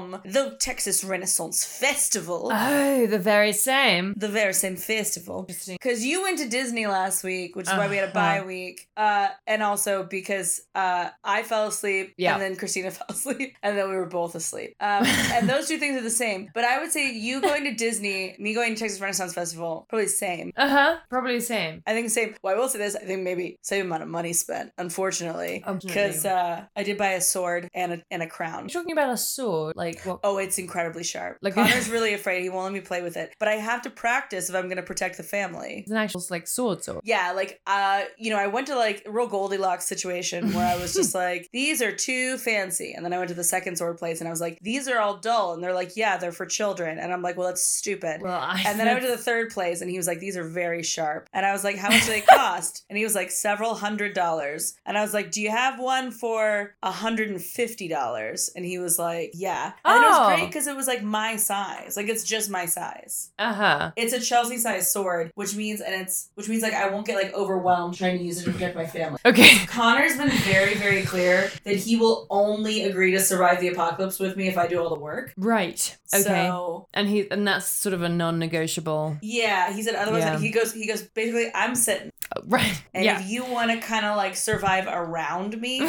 from the Texas Renaissance Festival. Oh, the very same. the very same festival. Because you went to Disney last week, which is why we had a Uh-huh. bye week. Uh, and also because uh, I fell asleep Yeah. and then Christina fell asleep and then we were both asleep. Um, and those two things are the same. But I would say you going to Disney, me going to Texas Renaissance Festival, probably the same. Uh huh. Probably the same. I think the same. Well, I will say this. I think maybe same amount of money spent, unfortunately. Unfortunately. Because uh, I did buy a sword and a, and a crown. You're talking about a sword, like what? Oh, it's incredibly sharp. Like- Like Connor's really afraid. He won't let me play with it. But I have to practice if I'm going to protect the family. It's an actual like sword sword. Yeah, like uh, you know, I went to like real Goldilocks situation where I was just like, these are too fancy. And then I went to the second sword place and I was like, these are all dull. And they're like, yeah, they're for children. And I'm like, well, that's stupid. Well, I and then I went to the third place and he was like, these are very sharp. And I was like, how much do they cost? and he was like, several hundred dollars. And I was like, do you have one for a hundred and fifty dollars? And he was like, yeah. And it was Oh. great because it was like my size. Like it's just my size. Uh huh. It's a Chelsea size sword, which means and it's which means like I won't get like overwhelmed trying to use it to protect my family. Okay. Connor's been very, very clear that he will only agree to survive the apocalypse with me if I do all the work. Right. Okay. So and he and that's sort of a non-negotiable. yeah, he said otherwise Yeah. he goes he goes basically I'm sitting. Oh, right. And yeah. if you want to kind of like survive around me,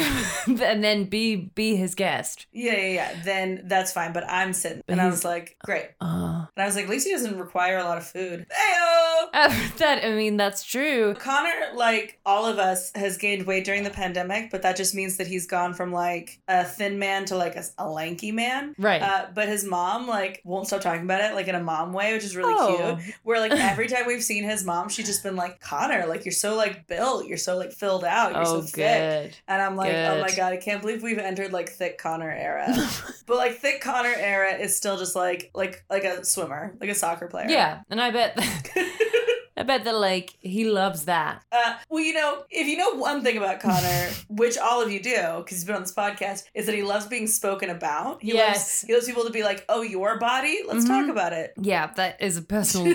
and then be be his guest. yeah, yeah, yeah, then that's fine. But I'm sitting. And I was like, great. Oh. And I was like, at least he doesn't require a lot of food. Heyo! that I mean that's true. Connor, like all of us, has gained weight during the pandemic, but that just means that he's gone from like a thin man to like a, a lanky man. Right. Uh, but his mom like won't stop talking about it like in a mom way, which is really Oh. cute. Where like every time we've seen his mom, she's just been like, Connor, like you're so like built, you're so like filled out, you're oh, so thick. And I'm like, oh my god, I can't believe we've entered like thick Connor era. but like thick Connor era is still just like like like a swimmer, like a soccer player. yeah, and I bet I bet that like he loves that. Uh, well, you know, if you know one thing about Connor, which all of you do, because he's been on this podcast, is that he loves being spoken about. He Yes. loves he loves people to be like, "Oh, your body, let's talk Mhm. about it." Yeah, that is a personal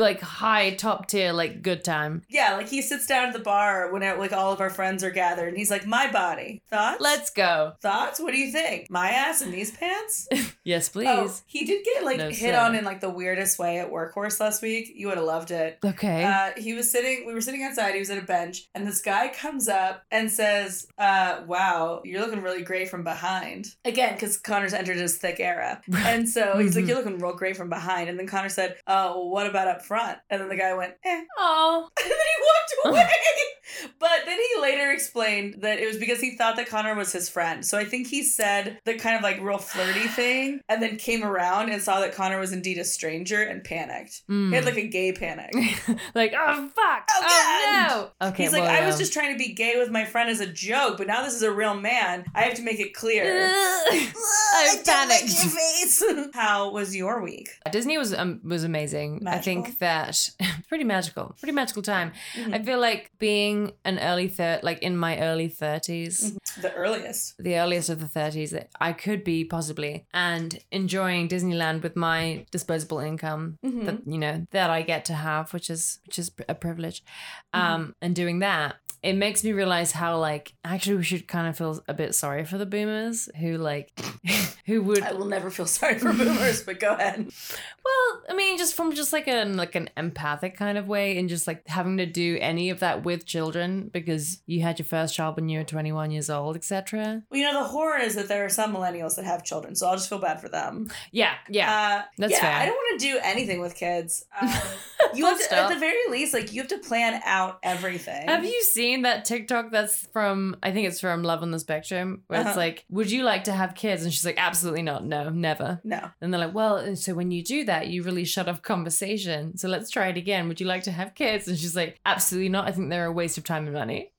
like high top tier like good time. yeah, like he sits down at the bar when like all of our friends are gathered, and he's like, "My body, thoughts? Let's go. thoughts. What do you think? My ass in these pants?" Yes, please. Oh, he did get like No, hit sir. on in like the weirdest way at Workhorse last week. You would have loved it. Okay. Uh, he was sitting. We were sitting outside. He was at a bench, and this guy comes up and says, uh, "Wow, you're looking really great from behind." Again, because Connor's entered his thick era, and so he's like, Mhm. "You're looking real great from behind." And then Connor said, "Oh, what about up front?" And then the guy went, "Eh," oh. and then he walked away. but then he later explained that it was because he thought that Connor was his friend. So I think he said the kind of like real flirty thing, and then came around and saw that Connor was indeed a stranger and panicked. He had like a gay panic. like oh fuck. Oh, Oh, no. Okay. He's like, well, I was just trying to be gay with my friend as a joke, but now this is a real man. I have to make it clear. I panicked. face. How was your week? Disney was um, was amazing. I think that pretty magical, pretty magical time. Mm-hmm. I feel like being an early third, like in my early 30s The earliest. the earliest of the thirties that I could be possibly, and enjoying Disneyland with my disposable income Mm-hmm. that you know that I get to have, which is which is a privilege, Mm-hmm. um, and doing that. It makes me realize how like actually we should kind of feel a bit sorry for the boomers who like who would I will never feel sorry for boomers, but go ahead. Well, I mean, just from just like an like an empathic kind of way, and just like having to do any of that with children because you had your first child when you were twenty one years old, etc. Well, you know, the horror is that there are some millennials that have children, so I'll just feel bad for them. Yeah, yeah, Uh, That's yeah, fair. I don't want to do anything with kids. Um, you have to, at the very least, like you have to plan out everything. Have you seen that TikTok that's from I think it's from Love on the Spectrum where Uh-huh. it's like, would you like to have kids? And she's like, absolutely not, no, never. No. And they're like, well, and so when you do that, you really shut off conversation. So let's try it again. Would you like to have kids? And she's like, absolutely not. I think they're a waste of time and money.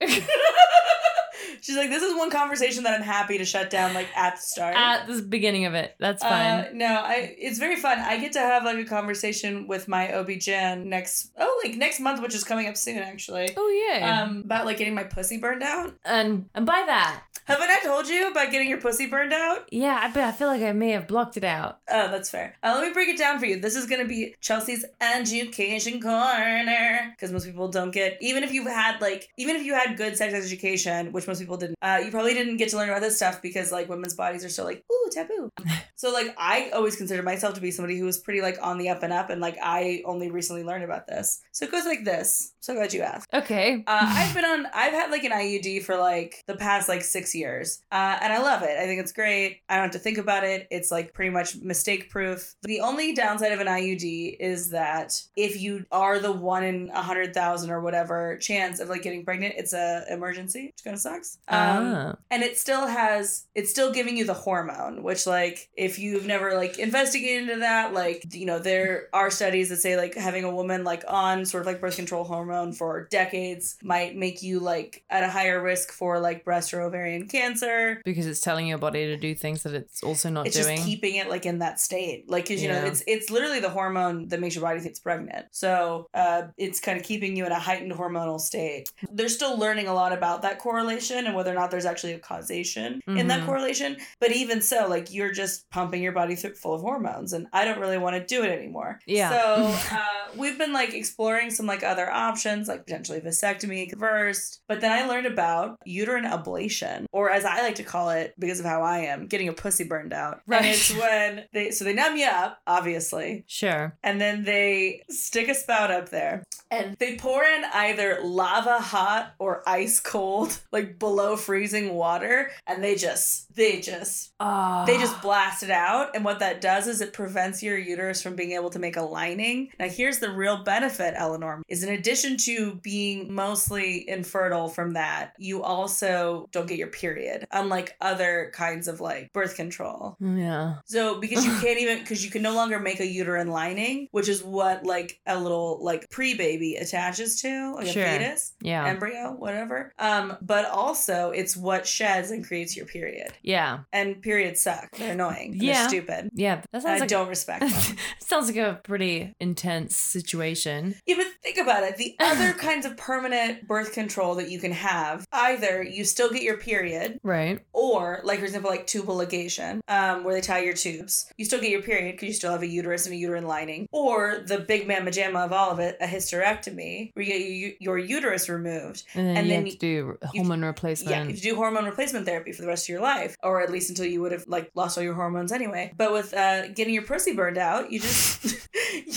She's like, this is one conversation that I'm happy to shut down, like at the start. At the beginning of it, that's Uh, fine. no, I it's very fun. I get to have like a conversation with my OB-GYN next oh like next month, which is coming up soon actually. oh yeah. Um about like getting my pussy burned out. and and by that, Haven't I told you about getting your pussy burned out? yeah, I bet I feel like I may have blocked it out. Oh, that's fair. Uh, let me break it down for you. This is going to be Chelsea's education corner because most people don't get even if you've had like even if you had good sex education, which most people people didn't. Uh, you probably didn't get to learn about this stuff because like women's bodies are still like ooh taboo. so like I always considered myself to be somebody who was pretty like on the up and up, and like I only recently learned about this. So it goes like this. So glad you asked. Okay. Uh, I've been on. I've had like an IUD for like the past like six years, uh, and I love it. I think it's great. I don't have to think about it. It's like pretty much mistake proof. The only downside of an IUD is that if you are the one in a hundred thousand or whatever chance of like getting pregnant, it's a emergency, which kind of sucks. Um, ah. and it still has it's still giving you the hormone which like if you've never like investigated into that like you know there are studies that say like having a woman like on sort of like birth control hormone for decades might make you like at a higher risk for like breast or ovarian cancer. Because it's telling your body to do things that it's also not it's doing. just keeping it like in that state. Like because you know it's it's literally the hormone that makes your body think it's pregnant. So uh it's kind of keeping you in a heightened hormonal state. They're still learning a lot about that correlation and whether or not there's actually a causation in that Mhm. correlation but even so like you're just pumping your body through, full of hormones and i don't really want to do it anymore Yeah. so uh, we've been like exploring some like other options like potentially vasectomy first but then i learned about uterine ablation or as i like to call it because of how i am getting a pussy burned out Right. and it's when they so they numb you up obviously sure. and then they stick a spout up there and they pour in either lava hot or ice cold like below freezing water and they just they just Oh. they just blast it out and what that does is it prevents your uterus from being able to make a lining now here's the real benefit eleanor is in addition to being mostly infertile from that you also don't get your period unlike other kinds of like birth control Yeah. so because you can't even because you can no longer make a uterine lining, which is what like a little like pre-baby attaches to, like Sure. a fetus, Yeah. embryo, whatever. Um, but also it's what sheds and creates your period. yeah. And periods suck. They're annoying. Yeah. They're stupid. Yeah. That sounds I like don't respect them. sounds like a pretty intense situation. Yeah, but think about it. The other kinds of permanent birth control that you can have, either you still get your period, Right. or like for example like tubal ligation um, where they tie your tubes you still get your period because you still have a uterus and a uterine lining or the big mamma jamma of all of it a hysterectomy where you get your, your uterus removed And then And you then have to do hormone yeah replacement. you have do hormone replacement therapy for the rest of your life or at least until you would have like lost all your hormones anyway but with uh, getting your pussy burned out you just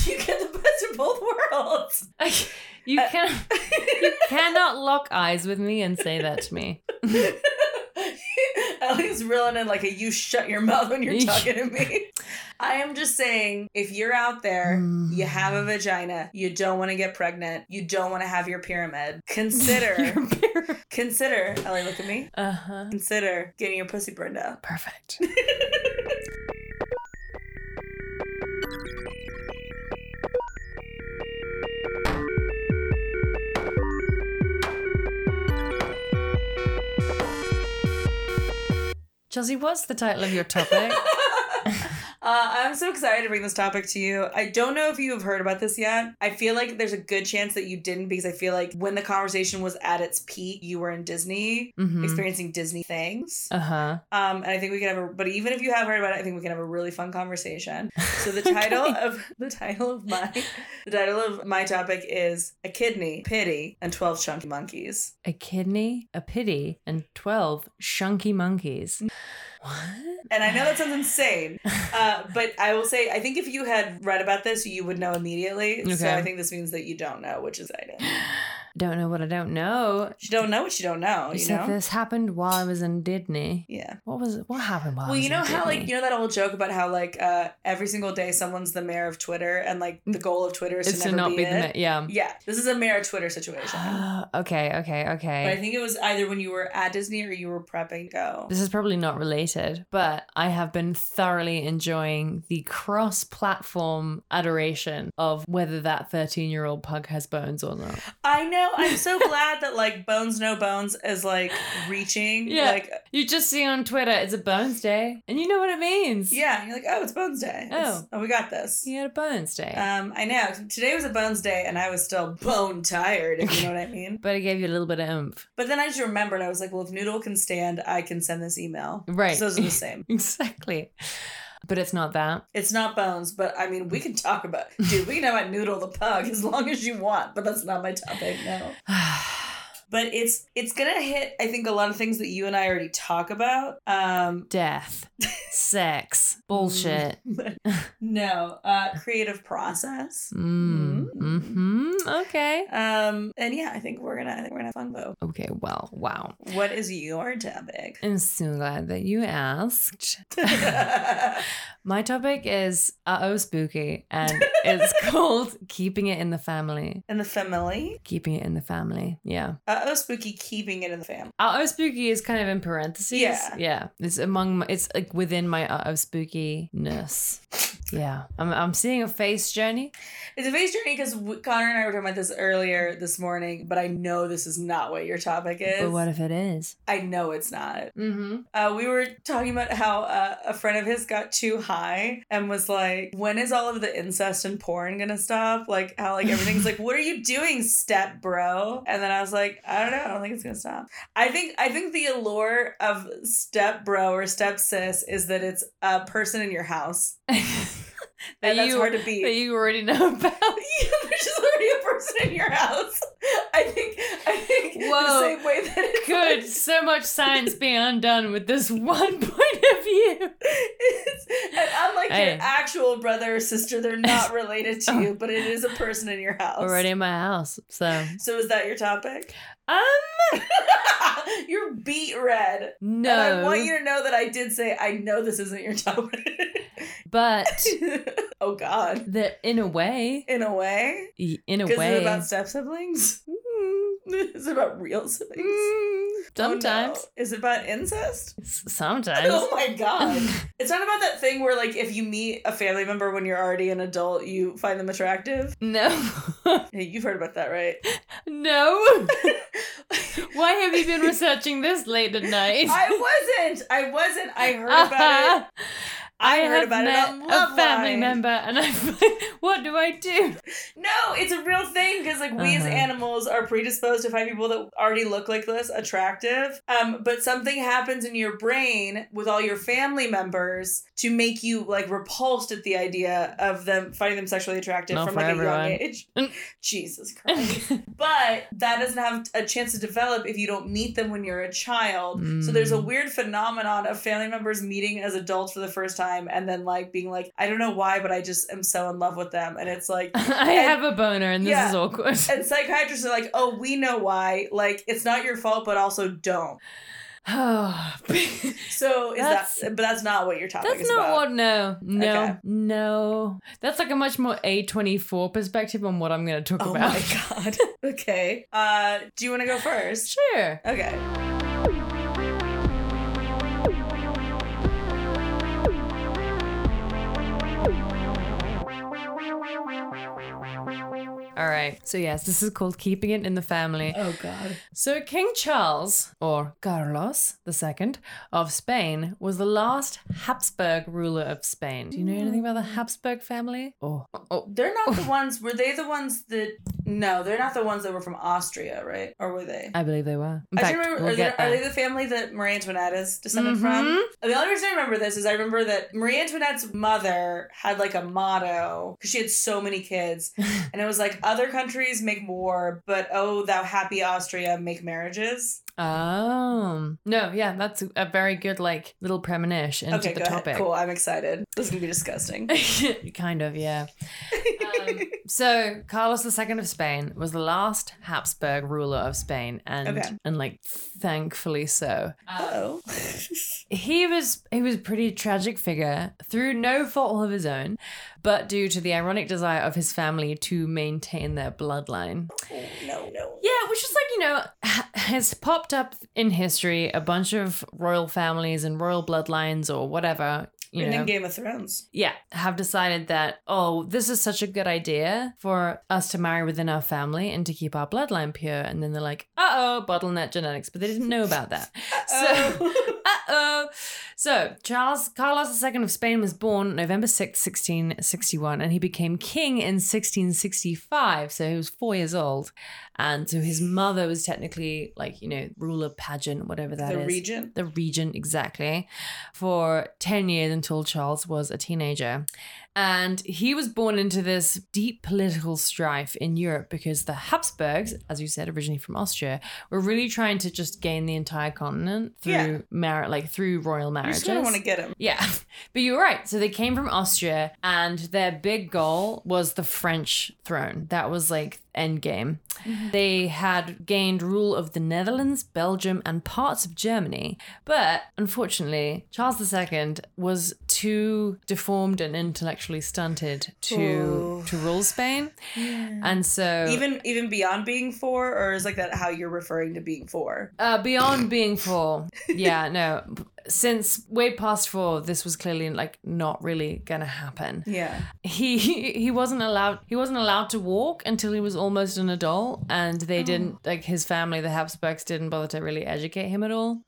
you get the best of both worlds you Uh, can you cannot lock eyes with me and say that to me. Ellie's reeling in like a you shut your mouth when you're talking to me. I am just saying, if you're out there, you have a vagina, you don't want to get pregnant, you don't want to have your pyramid, consider, consider, Ellie, look at me, uh huh. consider getting your pussy burned out. Perfect. Chelsea, what's the title of your topic? Uh, I'm so excited to bring this topic to you. I don't know if you have heard about this yet. I feel like there's a good chance that you didn't because I feel like when the conversation was at its peak, you were in Disney, hmm experiencing Disney things. Uh huh. Um, and I think we can have a, but even if you have heard about it, I think we can have a really fun conversation. So the title Okay. of the title of my the title of my topic is a kidney, pity, and twelve chunky monkeys. A kidney, a pity, and 12 chunky monkeys. What? And I know that sounds insane, uh, but I will say I think if you had read about this, you would know immediately. So I think this means that you don't know, which is exciting. don't know what I don't know. You don't know what you don't know. You, said know? this happened while I was in Disney. Yeah. What was it? What happened while I Well, you know how like you know that old joke about how like uh, every single day someone's the mayor of Twitter, and like the goal of Twitter is it's to to not be, be the it. ma- yeah. Yeah, this is a mayor of Twitter situation. okay, okay, Okay. But I think it was either when you were at Disney or you were prepping to go. This is probably not related, but I have been thoroughly enjoying the cross platform adoration of whether that 13 year old pug has bones or not. I know. I'm so glad that like Bones No Bones is like reaching. Yeah. Like You just see on Twitter, it's a bones day, and you know what it means. yeah, you're like, oh, it's Bones Day. It's- Oh. oh, we got this. You had a bones day. Um, I know. Today was a Bones Day, and I was still bone tired. If you know what I mean. but it gave you a little bit of oomph. But then I just remembered. I was like, well, if Noodle can stand, I can send this email. Right. Those are the same. exactly. But it's not that. It's not bones, but I mean, we can talk about, dude, we can talk about Noodle the pug as long as you want, but that's not my topic, no. but it's it's gonna hit I think a lot of things that you and I already talk about. Um, Death, sex, bullshit. no, uh, creative process. Mm. hmm Okay. Um, and yeah, I think we're gonna I think we're gonna have fun though. Okay. Well. Wow. What is your topic? I'm so glad that you asked. My topic is uh oh spooky, and it's called keeping it in the family. in the family. Keeping it in the family. Yeah. Uh oh, spooky, keeping it in the family. Uh oh spooky is kind of in parentheses. Yeah. Yeah. It's among my, it's like within my uh oh spookiness. Yeah. I'm I'm seeing a face journey. It's a face journey because Connor and I were talking about this earlier this morning, but I know this is not what your topic is. But what if it is? I know it's not. Mm-hmm. Uh, we were talking about how uh, a friend of his got too high and was like, "When is all of the incest and porn gonna stop?" Like how like everything's like, "What are you doing, step bro?" And then I was like, "I don't know. I don't think it's gonna stop." I think I think the allure of step bro or step sis is that it's a person in your house, that and that's you hard to beat. that you already know about. Yeah, there's just already a person in your house. I think I think Whoa. the same way that it's Good. like- So much science being undone with this one point of view. And unlike Hey. your actual brother or sister, they're not related to you, but it is a person in your house. Already in my house. So So is that your topic? um You're beet red. no. And I want you to know that I did say I know this isn't your topic. But oh God. that in a way, In a way. in a way, it's about step siblings. Is it about real siblings? Mm, Oh, no. sometimes, Is it about incest? Sometimes. Oh my god. it's not about that thing where like if you meet a family member when you're already an adult, you find them attractive. no, Hey, you've heard about that, right? no. Why have you been researching this late at night? I wasn't. I wasn't. I heard about it. I, heard have about met it a family member, and I'm like, what do I do? No, it's a real thing because like we as Uh-huh. animals are predisposed to find people that already look like this attractive. Um, but something happens in your brain with all your family members to make you like repulsed at the idea of them finding them sexually attractive Not from like a young age. Mm. Jesus Christ. but that doesn't have a chance to develop if you don't meet them when you're a child. So there's a Mm. weird phenomenon of family members meeting as adults for the first time and then like being like, I don't know why, but I just am so in love with them. And it's like I And- have a boner, and this yeah. is awkward. and psychiatrists are like, oh, we know why. Like, it's not your fault, but also don't. Oh, So is That's- that? But that's not what your topic that's not about. what. No, no, Okay. no. That's like a much more A twenty four perspective on what I'm going to talk oh about. my god. okay. Uh, do you want to go first? Sure. Okay. All right. So yes, this is called keeping it in the family. Oh god. So King Charles, or Carlos II of Spain, was the last Habsburg ruler of Spain. Do you know anything about the Habsburg family? Oh, oh, They're not the ones. Were they the ones that? No, they're not the ones that were from Austria, right? Or were they? I believe they were. In I fact, do remember. we'll are, they, are they the family that Marie Antoinette is descended Mhm. from? The only reason I remember this is I remember that Marie Antoinette's mother had like a motto because she had so many kids, and it was like other countries make war, but oh thou happy Austria make marriages. Oh no, yeah, that's a very good like little premonition into okay, the topic. ahead. Cool. I'm excited. This is gonna be disgusting. kind of, yeah. Um, so Carlos II of Spain was the last Habsburg ruler of Spain, and Okay. and like thankfully so. oh. He was he was a pretty tragic figure through no fault of his own, but due to the ironic desire of his family to maintain their bloodline. no, no. Yeah, which is like, you know, has popped up in history a bunch of royal families and royal bloodlines or whatever, you and know. in Game of Thrones. yeah, have decided that, oh, this is such a good idea for us to marry within our family and to keep our bloodline pure. And then they're like, uh oh, bottleneck genetics. But they didn't know about that. So, uh oh. So, Charles Carlos II of Spain was born November 6, 1661, and he became king in 1665. So, he was four years old. And so, his mother was technically like, you know, ruler pageant, whatever that is. the regent. The regent, exactly, for 10 years until Charles was a teenager. And he was born into this deep political strife in Europe because the Habsburgs, as you said, originally from Austria, were really trying to just gain the entire continent through Yeah. mar- like through royal marriages. You just want to get him. Yeah, but you're right. So they came from Austria, and their big goal was the French throne. That was like end game. Mm-hmm. They had gained rule of the Netherlands, Belgium, and parts of Germany. But unfortunately, Charles II was too deformed and stunted to Ooh. to rule Spain, and so Even even beyond being four, or is like that how you're referring to being four? Uh, beyond being four, yeah, no. Since way past four, this was clearly like not really gonna happen. Yeah. He he wasn't allowed he wasn't allowed to walk until he was almost an adult, and they didn't like his family, the Habsburgs, didn't bother to really educate him at all.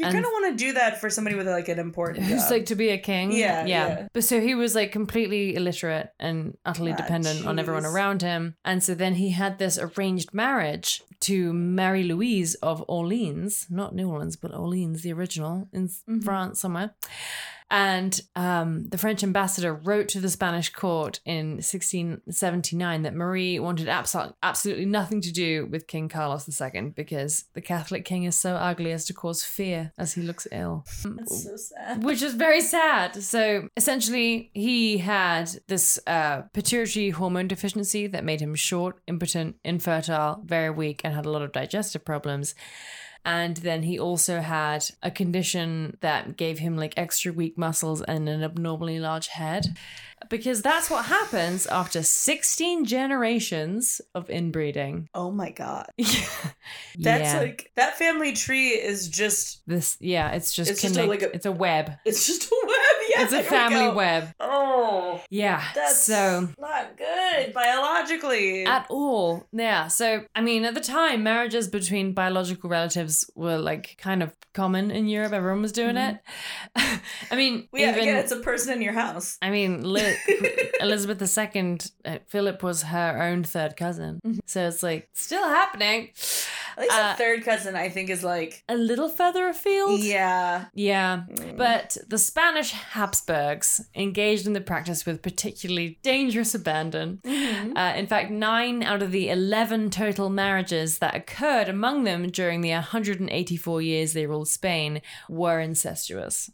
You kind of want to do that for somebody with like an important Who's job. like to be a king? Yeah, yeah. But so he was like completely illiterate and utterly Ah, dependent on everyone around him. And so then he had this arranged marriage to Mary Louise of Orleans, not New Orleans, but Orleans, the original in Mhm. France somewhere. And um, the French ambassador wrote to the Spanish court in 1679 that Marie wanted absol- absolutely nothing to do with King Carlos II because the Catholic king is so ugly as to cause fear as he looks ill. That's so sad. Which is very sad. So essentially, he had this uh, pituitary hormone deficiency that made him short, impotent, infertile, very weak, and had a lot of digestive problems. And then he also had a condition that gave him like extra weak muscles and an abnormally large head. Because that's what happens after 16 generations of inbreeding. Oh my god. That's yeah. like that family tree is just this. Yeah, it's just, It's just a, like a- it's a web. it's just a web. Yeah, it's a there we family web. Oh, Yeah. that's so not good biologically. at all. Yeah. So, I mean, at the time, marriages between biological relatives were like kind of common in Europe. Everyone was doing it. I mean, Well, yeah, even. again, it's a person in your house. I mean, Li- Elizabeth II, uh, Philip was her own third cousin. Mhm. So it's like still happening. At least Uh, a third cousin, I think, is like A little further afield. yeah. Yeah. Mm. But the Spanish Habsburgs engaged in the practice with particularly dangerous abandon. Mhm. Uh, in fact, nine out of the 11 total marriages that occurred among them during the 184 years they ruled Spain were incestuous.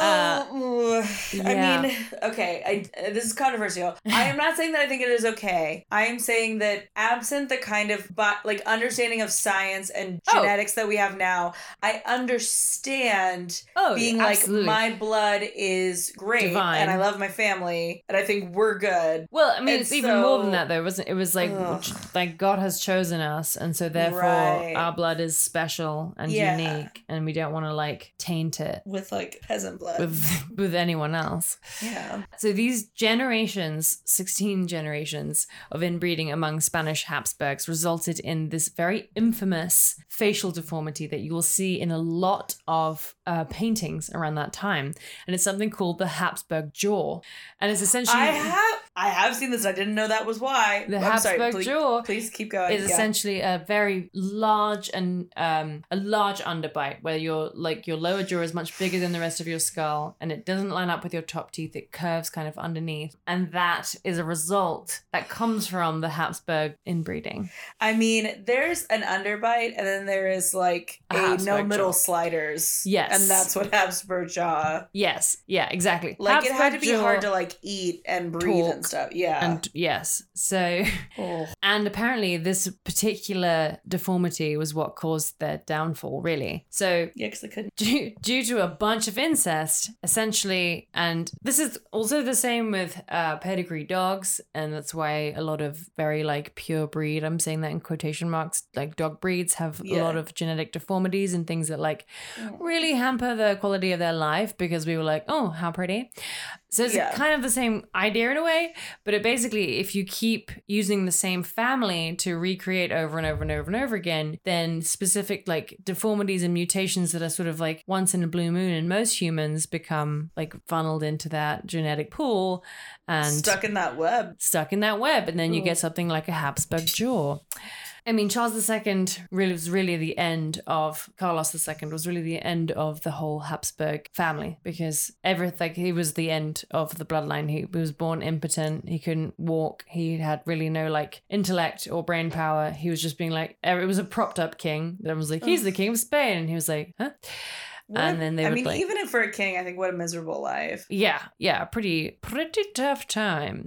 Uh, Oh, I mean, okay, I, uh, this is controversial. I am not saying that I think it is okay. I am saying that absent the kind of like understanding of science and Oh. genetics that we have now, I understand Oh, being absolutely. like my blood is great Divine. and I love my family and I think we're good. Well, I mean, And it's even more than that, though. It wasn't it? was like, Ugh. like God has chosen us, and so therefore Right. our blood is special and Yeah. unique, and we don't want to like taint it With like peasant blood. with with anyone else. yeah. So these generations, 16 generations of inbreeding among Spanish Habsburgs resulted in this very infamous facial deformity that you will see in a lot of uh, paintings around that time. And it's something called the Habsburg jaw. And it's essentially I have I have seen this. I didn't know that was why. the I'm Habsburg sorry, please, jaw please keep going. is Yeah. essentially a very large and um, a large underbite where your like your lower jaw is much bigger than the rest of your skull and it doesn't line up with your top teeth it curves kind of underneath and that is a result that comes from the habsburg inbreeding I mean, there's an underbite, and then there is like A a, no middle jaw. sliders. Yes. and that's what Habsburg jaw. yes yeah exactly Like it had to be jaw hard to like eat and breathe and talk stuff. Yeah. and yes so oh. And apparently, this particular deformity was what caused their downfall, really. So, Yeah, because I couldn't. due, due to a bunch of incest, essentially, and this is also the same with uh, pedigree dogs, and that's why a lot of very like pure breed, I'm saying that in quotation marks, like dog breeds have a lot of genetic deformities and things that like Yeah. really hamper the quality of their life because we were like, oh, how pretty. So it's Yeah. kind of the same idea in a way, but it basically, if you keep using the same family to recreate over and over and over and over again, then specific like deformities and mutations that are sort of like once in a blue moon in most humans become like funneled into that genetic pool and Stuck in that web. stuck in that web. And then you get something like a Habsburg jaw. I mean, Charles II really was really the end of Carlos II was really the end of the whole Habsburg family because everything he was the end of the bloodline. He was born impotent. He couldn't walk. He had really no like intellect or brain power. He was just being like it was a propped up king. Everyone was like, he's the king of Spain, and he was like, huh. What and a- then they were I mean, like, even if for a king, I think what a miserable life. yeah, yeah, pretty pretty tough time.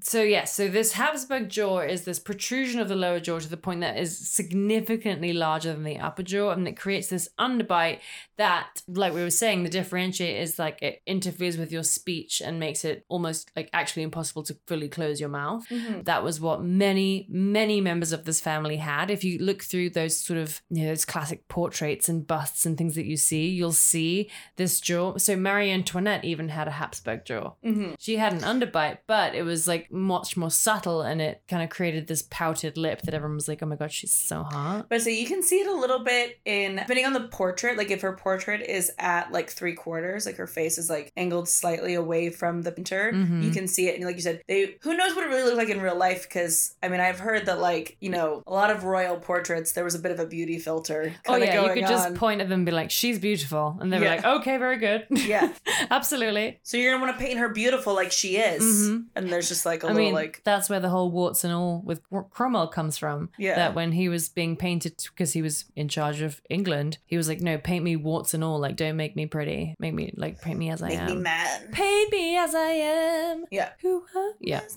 So yeah, so this Habsburg jaw is this protrusion of the lower jaw to the point that is significantly larger than the upper jaw, and it creates this underbite that, like we were saying, the differentiate is like it interferes with your speech and makes it almost like actually impossible to fully close your mouth. That was what many, many members of this family had. If you look through those sort of, you know, those classic portraits and busts and things that you see, you'll see this jaw. So Marie Antoinette even had a Habsburg jaw. Mhm. She had an underbite, but it was like much more subtle and it kind of created this pouted lip that everyone was like, oh my God, she's so hot. But so you can see it a little bit in depending on the portrait. Like if her portrait is at like three quarters, like her face is like angled slightly away from the painter, Mhm. you can see it. And like you said, they who knows what it really looked like in real life? Because I mean, I've heard that like you know a lot of royal portraits there was a bit of a beauty filter. Oh yeah, you could just point at them and be like, she's beautiful. And they were Yeah. like, okay, very good. Yeah. Absolutely. So you're gonna want to paint her beautiful like she is, Mhm. and there's just like a I little mean, like that's where the whole warts and all with Cromwell comes from. Yeah. That when he was being painted because he was in charge of England, he was like, "No, paint me warts and all. Like, don't make me pretty. Make me like paint me as I make am. me mad. Paint me as I am. Yeah. Who? Huh? Yeah.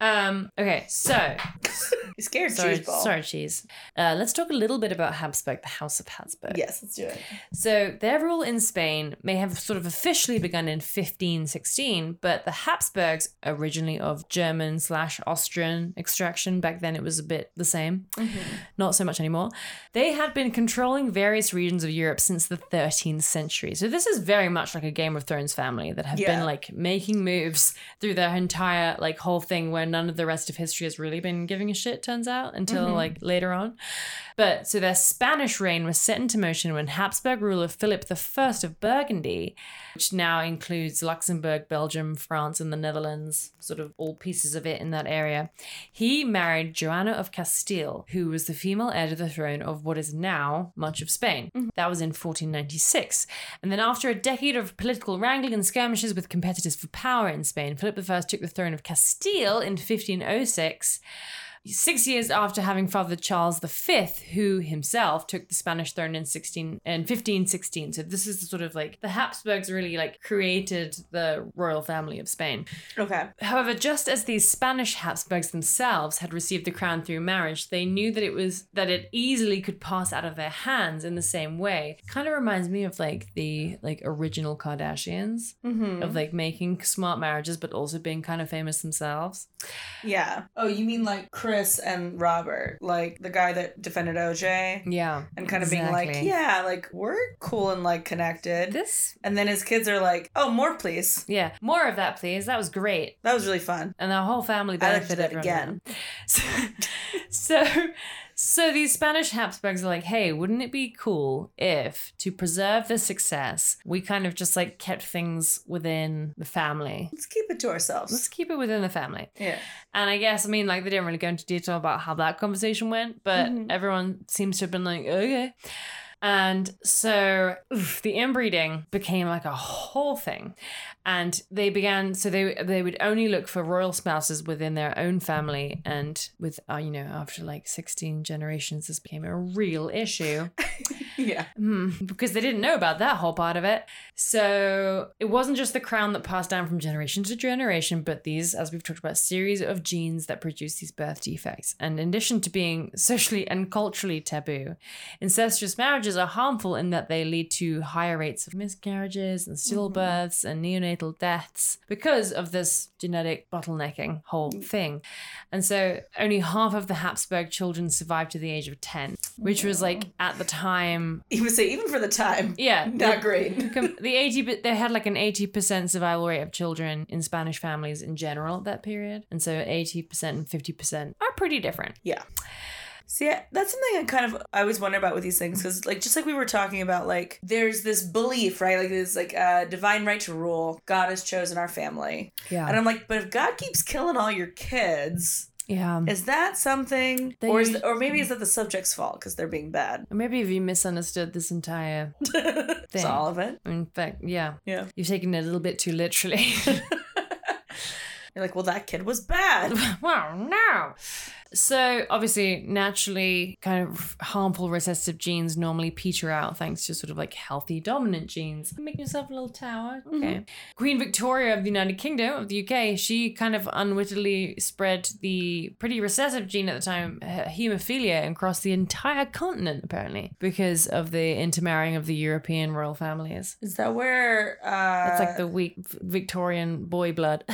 It's meant to. um. Okay. So You scared sorry. cheese ball. Sorry, cheese. Uh, let's talk a little bit about Habsburg, the House of Habsburg. Yes, let's do it. So their rule in Spain may have sort of officially begun in 1516, but the Habsburgs, originally of German slash Austrian extraction, back then it was a bit the same, not so much anymore. They had been controlling various regions of Europe since the 13th century. So this is very much like a Game of Thrones family that have Yeah. been like making moves through their entire like whole thing where none of the rest of history has really been giving a shit, turns out, until Mhm. like later on. But so their Spanish reign was set into motion when Habsburg ruler Philip I of Burgundy, which now includes Luxembourg, Belgium, France, and the Netherlands, sort of all pieces of it in that area, he married Joanna of Castile, who was the female heir to the throne of what is now much of Spain. That was in 1496. And then after a decade of political wrangling and skirmishes with competitors for power in Spain, Philip I took the throne of Castile in 1506 six years after having fathered Charles V, who himself took the Spanish throne in sixteen in 1516. So this is the sort of like the Habsburgs really like created the royal family of Spain. Okay. However, just as these Spanish Habsburgs themselves had received the crown through marriage, they knew that it was that it easily could pass out of their hands in the same way. Kind of reminds me of like the like original Kardashians Mm-hmm. of like making smart marriages but also being kind of famous themselves. Yeah. Oh, you mean like Kris and Robert, like the guy that defended OJ, Yeah. and kind of being like, yeah, like we're cool and like connected. This and then his kids are like, oh, more please. Yeah, more of that, please. That was great. That was really fun. And the whole family I'd like to do benefited that from again. that. So, so, so these Spanish Habsburgs are like, hey, wouldn't it be cool if, to preserve the success, we kind of just like kept things within the family? Let's keep it to ourselves. Let's keep it within the family. yeah. And I guess, I mean, like, they didn't really go into detail about how that conversation went, but Mhm. everyone seems to have been like, okay. And so oof, the inbreeding became like a whole thing. And they began, so they they would only look for royal spouses within their own family. And with, uh, you know, after like 16 generations, this became a real issue. Yeah. Hmm, because they didn't know about that whole part of it. So it wasn't just the crown that passed down from generation to generation, but these, as we've talked about, series of genes that produce these birth defects. And in addition to being socially and culturally taboo, incestuous marriages are harmful in that they lead to higher rates of miscarriages and stillbirths and neonatal deaths because of this genetic bottlenecking whole thing. And so only half of the Habsburg children survived to the age of 10, which was like at the time You would say even for the time, yeah, not the, great. com- the eighty, they had like an eighty percent survival rate of children in Spanish families in general at that period, and so eighty percent and fifty percent are pretty different. Yeah. See, that's something I kind of I always wonder about with these things because, like, just like we were talking about, like, there's this belief, right? Like, this like uh, divine right to rule. God has chosen our family, Yeah, and I'm like, but if God keeps killing all your kids, Yeah. Is that something, They or is us- or maybe mm. is that the subject's fault because they're being bad? Or maybe if you misunderstood this entire It's Thing. all of it. in fact, yeah. Yeah. You've taken it a little bit too literally. You're like, well, that kid was bad. well, no. So obviously, naturally, kind of harmful recessive genes normally peter out thanks to sort of like healthy dominant genes. Make yourself a little tower. Okay. Queen Victoria of the United Kingdom of the UK, she kind of unwittingly spread the pretty recessive gene at the time, hemophilia, across the entire continent apparently because of the intermarrying of the European royal families. Is that where? Uh, It's like the weak Victorian boy blood.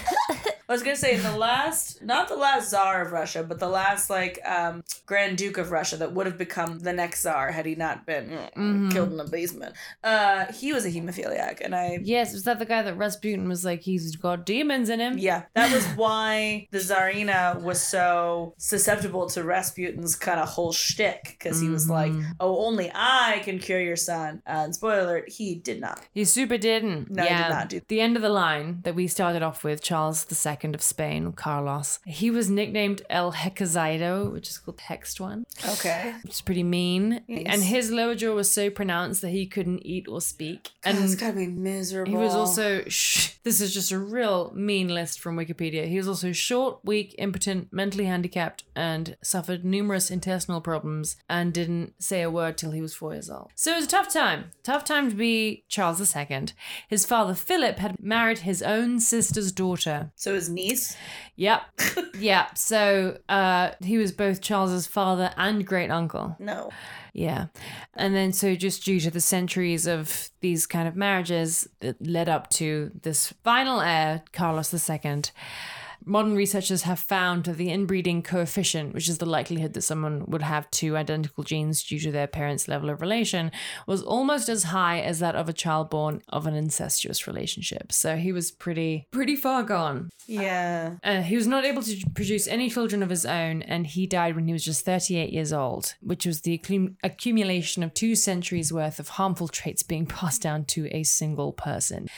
I was gonna say the last, not the last czar of Russia, but the last like um, Grand Duke of Russia that would have become the next czar had he not been mm, killed in a basement. Uh, he was a hemophiliac, and I. yes, was that the guy that Rasputin was like, he's got demons in him? Yeah, that was why the Tsarina was so susceptible to Rasputin's kind of whole shtick because he was like, Mhm. "Oh, only I can cure your son." And spoiler alert, he did not. He super didn't. No, he did not do- The end of the line that we started off with, Charles II of Spain, Carlos. He was nicknamed El Hechizado, which is called hexed one, Okay, which is pretty mean. Yes. And his lower jaw was so pronounced that he couldn't eat or speak. and it's gotta be miserable. he was also, sh- this is just a real mean list from Wikipedia. He was also short, weak, impotent, mentally handicapped, and suffered numerous intestinal problems and didn't say a word till he was four years old. So it was a tough time. Tough time to be Charles II. His father, Philip, had married his own sister's daughter. so his niece. Yep. yep. So uh, he was both Charles's father and great uncle. No, Yeah. And then, so just due to the centuries of these kind of marriages that led up to this final heir, Carlos II, modern researchers have found that the inbreeding coefficient, which is the likelihood that someone would have two identical genes due to their parents' level of relation, was almost as high as that of a child born of an incestuous relationship. So he was pretty, pretty far gone. yeah. Uh, he was not able to produce any children of his own, and he died when he was just 38 years old, which was the accum- accumulation of two centuries worth of harmful traits being passed down to a single person.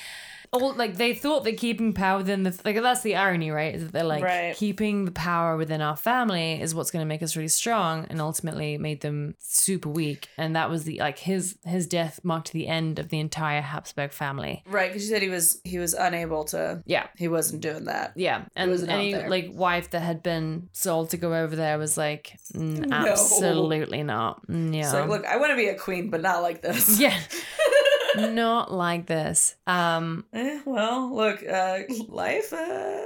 All like they thought that keeping power within the like that's the irony, right? Is that they're like Right. keeping the power within our family is what's going to make us really strong, and ultimately made them super weak. And that was the like his his death marked the end of the entire Habsburg family. Right, because you said he was he was unable to. Yeah, He wasn't doing that. Yeah, and any like wife that had been sold to go over there was like, "Mm, No. absolutely not. Mm, Yeah, It's like, look, I want to be a queen, but not like this. yeah, not like this. Um, Eh, well, look, uh, life uh,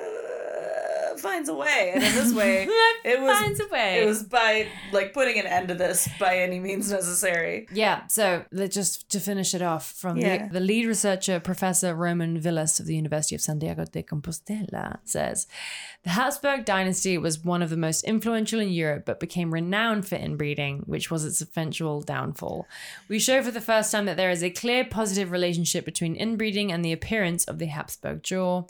finds a way, and in this way, it was finds a way. it was by like putting an end to this by any means necessary. Yeah, so just to finish it off, from Yeah. the, the lead researcher, Professor Roman Vilas of the University of Santiago de Compostela, says the Habsburg dynasty was one of the most influential in Europe, but became renowned for inbreeding, which was its eventual downfall. We show for the first time that there is a clear positive relationship between inbreeding and the appearance of the Habsburg jaw.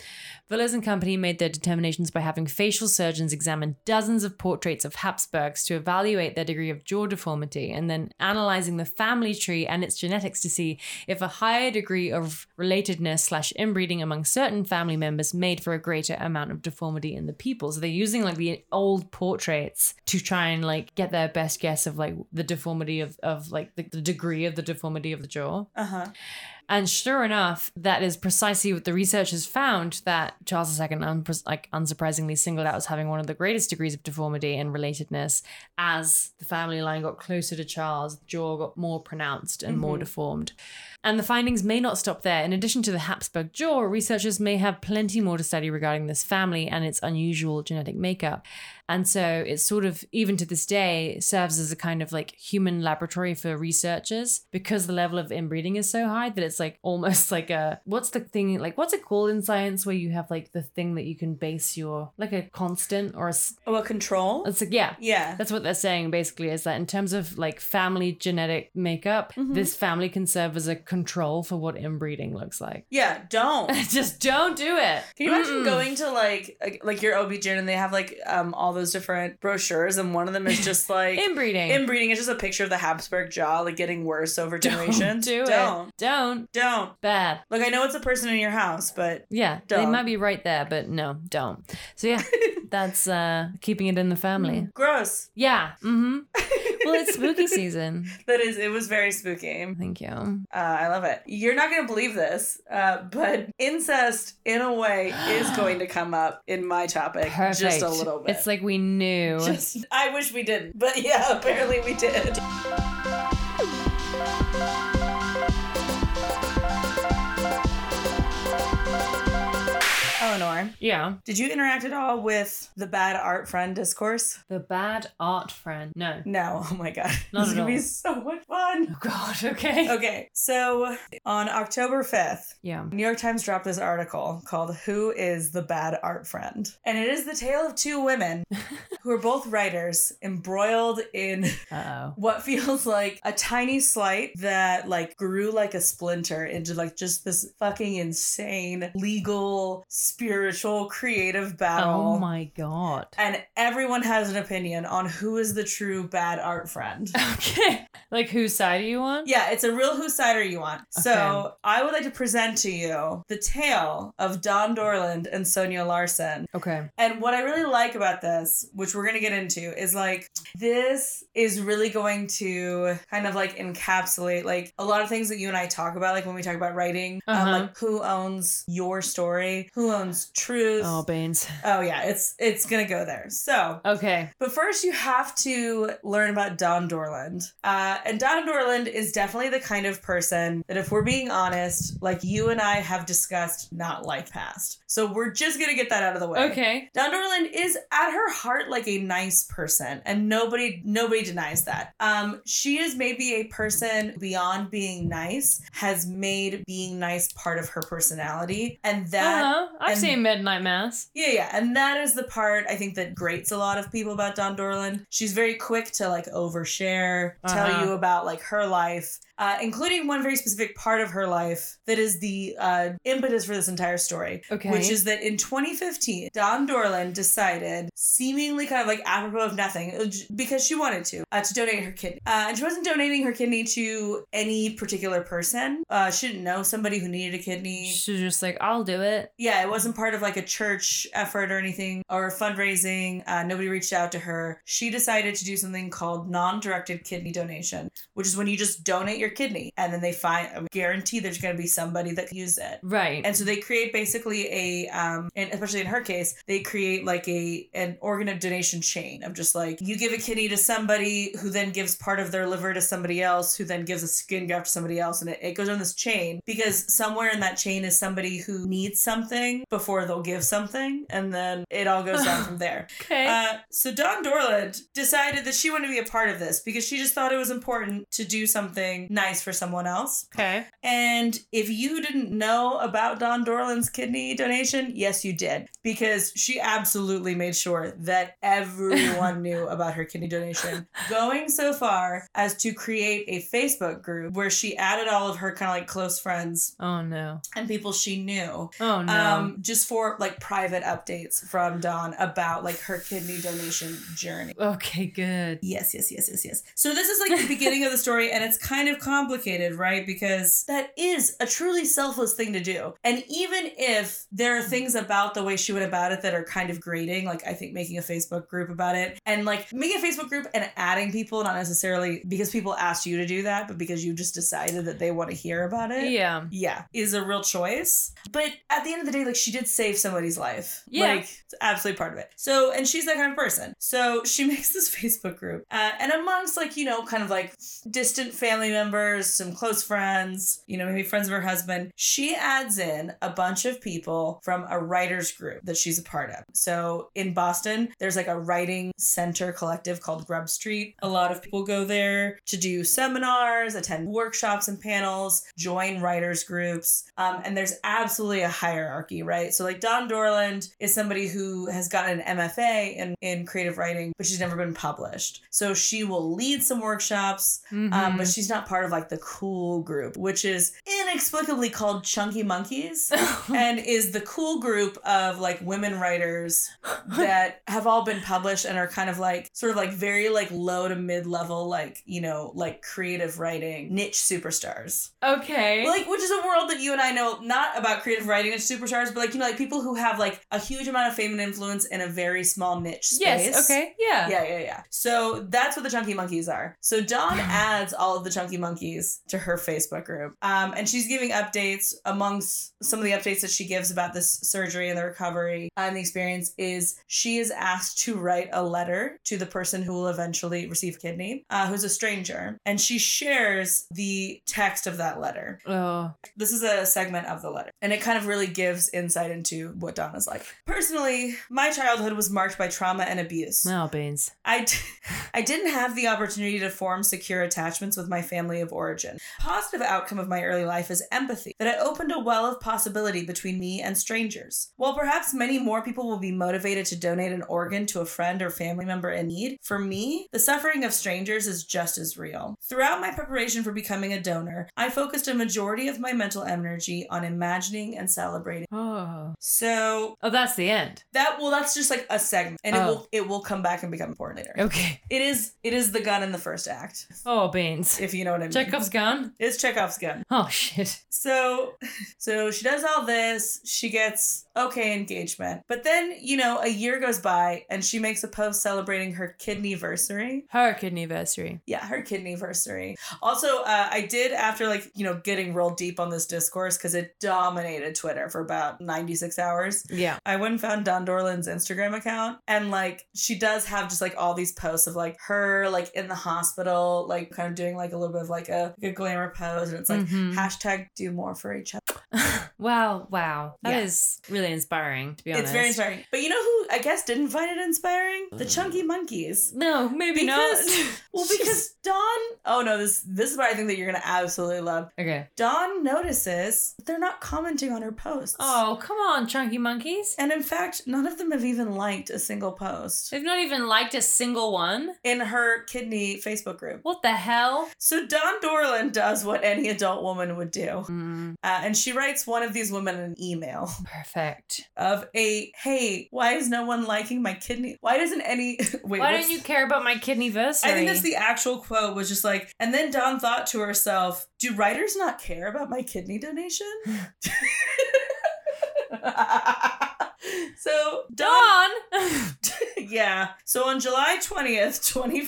Vilas and company made their determinations by having facial surgeons examine dozens of portraits of Habsburgs to evaluate their degree of jaw deformity and then analyzing the family tree and its genetics to see if a higher degree of relatedness slash inbreeding among certain family members made for a greater amount of deformity in the people. So they're using like the old portraits to try and like get their best guess of like the deformity of, of like the, the degree of the deformity of the jaw. Uh huh. And sure enough, that is precisely what the researchers found that Charles II, like unsurprisingly, singled out as having one of the greatest degrees of deformity and relatedness. As the family line got closer to Charles, the jaw got more pronounced and more mm-hmm. deformed. And the findings may not stop there. In addition to the Habsburg jaw, researchers may have plenty more to study regarding this family and its unusual genetic makeup. And so it's sort of, even to this day, serves as a kind of like human laboratory for researchers because the level of inbreeding is so high that it's like almost like a, what's the thing, like what's it called in science where you have like the thing that you can base your, like a constant or a, s- Oh, a control. it's like, yeah. Yeah. That's what they're saying basically is that in terms of like family genetic makeup, this family can serve as a control for what inbreeding looks like. Yeah. Don't. Just don't do it. Can you imagine Mm-mm. going to like like- like your OB-GYN and they have like um all those different brochures and one of them is just like inbreeding? inbreeding is just a picture of the Habsburg jaw like getting worse over generations. Don't do Don't. it. Don't. Don't. Bad. Look, I know it's a person in your house, but Yeah, they Don't. might be right there, but no, don't. So yeah, That's uh keeping it in the family. Gross. Yeah. Mm-hmm. Well, it's spooky season. That is, it was very spooky. Thank you. Uh, I love it. You're not going to believe this, uh, but incest, in a way, is going to come up in my topic Perfect. just a little bit. It's like we knew. Just, I wish we didn't, but yeah, apparently we did. Yeah. did you interact at all with the bad art friend discourse? The bad art friend. No. No. Oh my god. Not this is gonna be so much fun. Oh God. Okay. Okay, so on October 5th, Yeah. New York Times dropped this article called Who is the Bad Art Friend? And it is the tale of two women who are both writers embroiled in Uh oh. what feels like a tiny slight that like grew like a splinter into like just this fucking insane legal, spiritual, creative battle. Oh my God. and everyone has an opinion on who is the true bad art friend. Okay. Like whose side are you on? Yeah, it's a real whose side are you on? So I would like to present to you the tale of Dawn Dorland and Sonya Larson. Okay. And what I really like about this, which we're gonna get into, is like this is really going to kind of like encapsulate like a lot of things that you and I talk about, like when we talk about writing, um, Uh-huh. like who owns your story, who owns truth. Oh, Baines. oh yeah, it's it's gonna go there. So Okay. but first, you have to learn about Dawn Dorland. Uh, and Dawn Dorland is definitely the kind of person that, if we're being honest, like you and I have discussed, not life past. So we're just gonna get that out of the way. Okay. Dawn Dorland is at her heart like a nice person, and nobody nobody denies that. Um, she is maybe a person beyond being nice, has made being nice part of her personality, and that uh-huh. I've and- seen Midnight Mass. yeah, yeah. And that is the part I think that grates a lot of people about Dawn Dorland. She's very quick to like overshare, tell Uh-huh. you about like her life, uh, including one very specific part of her life that is the uh, impetus for this entire story. Okay. Which is that in 2015, Dawn Dorland decided, seemingly kind of like apropos of nothing, uh, because she wanted to, uh, to donate her kidney. Uh, and she wasn't donating her kidney to any particular person. Uh, she didn't know somebody who needed a kidney. She was just like, I'll do it. Yeah, it wasn't part of like a church effort or anything or fundraising. Uh, nobody reached out to her. She decided to do something called non directed kidney donation, which is when you just donate your kidney and then they find, I guarantee there's going to be somebody that can use it. Right. And so they create basically a, um, and especially in her case, they create like a an organ of donation chain of just like you give a kidney to somebody who then gives part of their liver to somebody else, who then gives a skin graft to somebody else, and it, it goes on this chain because somewhere in that chain is somebody who needs something before they'll give something, and then it all goes down from there. okay. Uh, so Dawn Dorland decided that she wanted to be a part of this because she just thought it was important to do something nice for someone else. okay. And if you didn't know about Dawn Dorland's kidney donation, yes, you did, because she absolutely made sure that everyone knew about her kidney donation. Going so far as to create a Facebook group where she added all of her kind of like close friends Oh no. and people she knew. Oh no. Um, just for like private updates from Dawn about like her kidney donation journey. okay, good. Yes, yes, yes, yes, yes. So this is like the beginning of the story, and it's kind of complicated, right? Because that is a truly selfless thing to do. And even if there are things about the way she went about it that are kind of grating, like I think making a Facebook group about it, and like making a Facebook group and adding people, not necessarily because people asked you to do that, but because you just decided that they want to hear about it. Yeah. Yeah, is a real choice. But at the end of the day, like she did save somebody's life. Yeah. Like it's absolutely part of it. So, and she's that kind of person. So she makes this Facebook group. Uh, and amongst like, you know, kind of like distant family members, some close friends, you know, maybe friends of her husband, she adds in a bunch of people from a writer's group that she's a part of. So in Boston, there's like a writing center collective called Grub Street. A lot of people go there to do seminars, attend workshops and panels, join writers groups. Um, and there's absolutely a hierarchy, right? So like Dawn Dorland is somebody who has gotten an MFA in, in creative writing, but she's never been published. So she will lead some workshops, um, Mhm. but she's not part of like the cool group, which is inexplicably called Chunky Monkeys and is the cool group of like women writers that have all been published and are kind of like sort of like very like low to mid level like you know like creative writing niche superstars okay. like which is a world that you and I know not about creative writing and superstars but like you know like people people who have like a huge amount of fame and influence in a very small niche space. Yes. Okay. Yeah. Yeah, yeah, yeah. So that's what the Chunky Monkeys are. So Dawn adds all of the Chunky Monkeys to her Facebook group. Um, and she's giving updates amongst some of the updates that she gives about this surgery and the recovery and the experience is she is asked to write a letter to the person who will eventually receive kidney, uh, who's a stranger. And she shares the text of that letter. Oh. This is a segment of the letter, and it kind of really gives insight into what Donna's like. Personally, my childhood was marked by trauma and abuse. No beans. I, d- I didn't have the opportunity to form secure attachments with my family of origin. Positive outcome of my early life is empathy, that it opened a well of possibility between me and strangers. While perhaps many more people will be motivated to donate an organ to a friend or family member in need, for me, the suffering of strangers is just as real. Throughout my preparation for becoming a donor, I focused a majority of my mental energy on imagining and celebrating. Oh. So Oh, that's the end. that well, that's just like a segment, and it Oh. will it will come back and become important later. Okay. It is it is the gun in the first act, Oh, beans. if you know what I mean. Chekhov's gun. It's Chekhov's gun. Oh shit. So, so she does all this. She gets okay engagement, but then you know a year goes by and she makes a post celebrating her kidney anniversary. Her kidney anniversary. Yeah, her kidney anniversary. Also, uh, I did after like you know getting real deep on this discourse because it dominated Twitter for about ninety six hours. Yeah. I went and found Dawn Dorland's Instagram account, and like she does have just like all these posts of like her like in the hospital, like kind of doing like a little bit of like a, like a glamour pose, and it's like Mhm. hashtag do more for each other. wow. Wow. That is Yeah. Really inspiring. To be honest. It's very inspiring. But you know who I guess didn't find it inspiring? The Chunky Monkeys. No, maybe Because not. well, because Dawn. Oh no, this this is what I think that you're gonna absolutely love. okay. Dawn notices they're not commenting on her posts. Oh, come on, chunky monkeys. And in fact, none of them have even liked a single post They've not even liked a single one. in her kidney Facebook group. What the hell? So Dawn Dorland does what any adult woman would do. Mm, Uh, and she writes one of these women an email perfect. Of a, hey, why is no one liking my kidney? Why doesn't any, wait, Why don't you care about my kidney versary? I think that's the actual quote was just like, and then Dawn thought to herself, do writers not care about my kidney donation? so Dawn, yeah. So on July 20th, 20,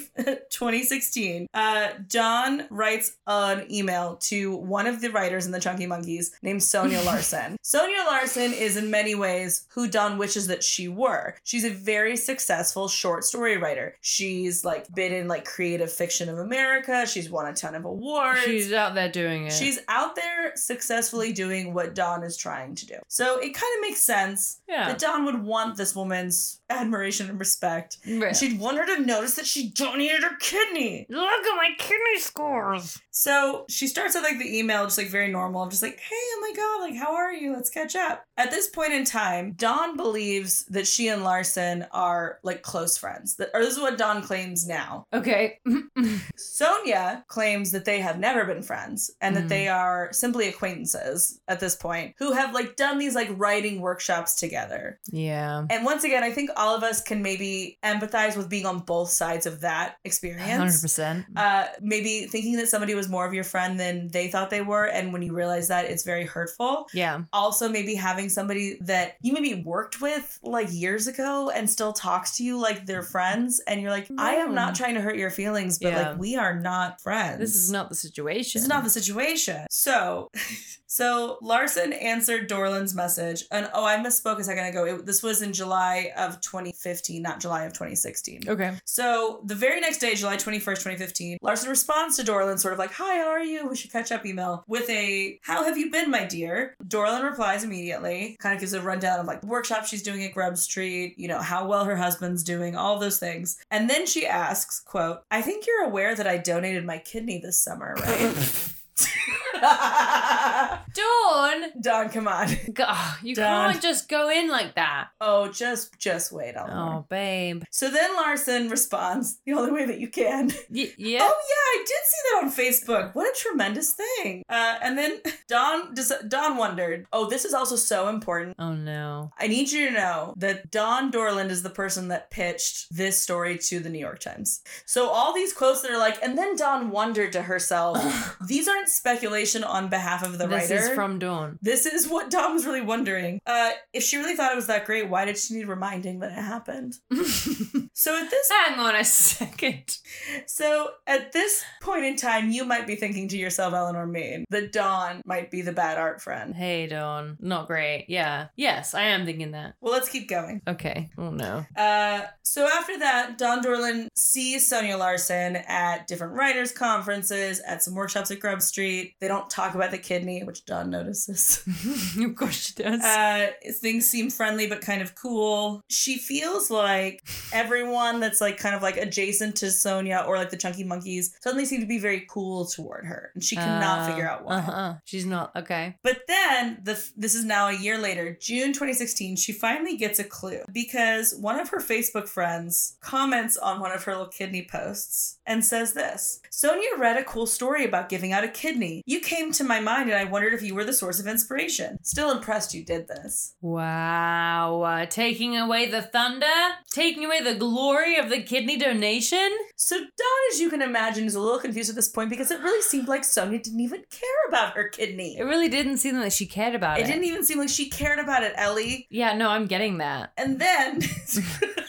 2016, uh, Dawn writes an email to one of the writers in the Chunky Monkeys named Sonya Larson. Sonya Larson is in many ways who Dawn wishes that she were. She's a very successful short story writer. She's like been in like creative fiction of America. She's won a ton of awards. She's out there doing it. She's out there successfully doing what Dawn is trying to do. So it kind of makes sense yeah. that Dawn would want this woman's admiration and respect. Right. She'd want her to notice that she donated her kidney. Look at my kidney scores. So she starts with like the email, just like very normal, of just like, hey, oh my god, like how are you? Let's catch up. At this point in time, Dawn believes that she and Larson are like close friends. That, or this is what Dawn claims now. Okay. Sonya claims that they have never been friends and that Mm. they are simply acquaintances at this point who have like done these like writing workshops together. yeah. And once again, I think all of us can maybe empathize with being on both sides of that experience. 100%. Uh, maybe thinking that somebody was more of your friend than they thought they were, and when you realize that, it's very hurtful. yeah. Also, maybe having somebody that you maybe worked with like years ago and still talks to you like they're friends, and you're like, I am not trying to hurt your feelings, but Yeah. like we are not friends. This is not the situation. This is not the situation. So, so Larson answered Dorland's message, and oh, I misspoke a second ago. It, this was in July of 2015, not July of 2016. Okay. So the very next day, July 21st, 2015, Larson responds to Dorland, sort of like, Hi, how are you? We should catch up email with a, How have you been, my dear? Dorland replies immediately, kind of gives a rundown of like the workshop she's doing at Grub Street, you know, how well her husband's doing, all those things. And then she asks, quote, I think you're aware that I donated my kidney this summer, right? Dawn! Dawn, come on. God, you Dawn. can't just go in like that. Oh, just just wait, Eleanor. Oh, babe. So then Larson responds the only way that you can. Y- yeah. Oh yeah, I did see that on Facebook. What a tremendous thing. Uh, and then Dawn Dawn wondered, "Oh, this is also so important. Oh, no. I need you to know that Dawn Dorland is the person that pitched this story to the New York Times. So all these quotes that are like, and then Dawn wondered to herself, these aren't speculation on behalf of the this writer. This is from Dawn. this is what Dom was really wondering. Uh, if she really thought it was that great, why did she need reminding that it happened? So at this Hang on a second. so at this point in time, you might be thinking to yourself, Eleanor Main, that Dawn might be the bad art friend. Hey, Dawn. Not great. Yeah. Yes, I am thinking that. Well, let's keep going. Okay. Oh no. Uh, so after that, Dawn Dorland sees Sonya Larson at different writers' conferences, at some workshops at Grub Street. They don't talk about the kidney, which Dawn notices. of course she does. Uh, things seem friendly but kind of cool. She feels like everyone that's like kind of like adjacent to Sonya or like the Chunky Monkeys suddenly seem to be very cool toward her, and she cannot Uh, figure out why. Uh-huh. She's not. Okay. But then the this is now a year later, June 2016, she finally gets a clue because one of her Facebook friends comments on one of her little kidney posts and says this. Sonya read a cool story about giving out a kidney. You came to my mind and I wondered if you were the source of inspiration. Still impressed you did this. Wow. Uh, taking away the thunder? Taking away the glory of the kidney donation? So Dawn, as you can imagine, is a little confused at this point because it really seemed like Sonya didn't even care about her kidney. It really didn't seem like she cared about It it. didn't even seem like she cared about it, Ellie. Yeah, no, I'm getting that. And then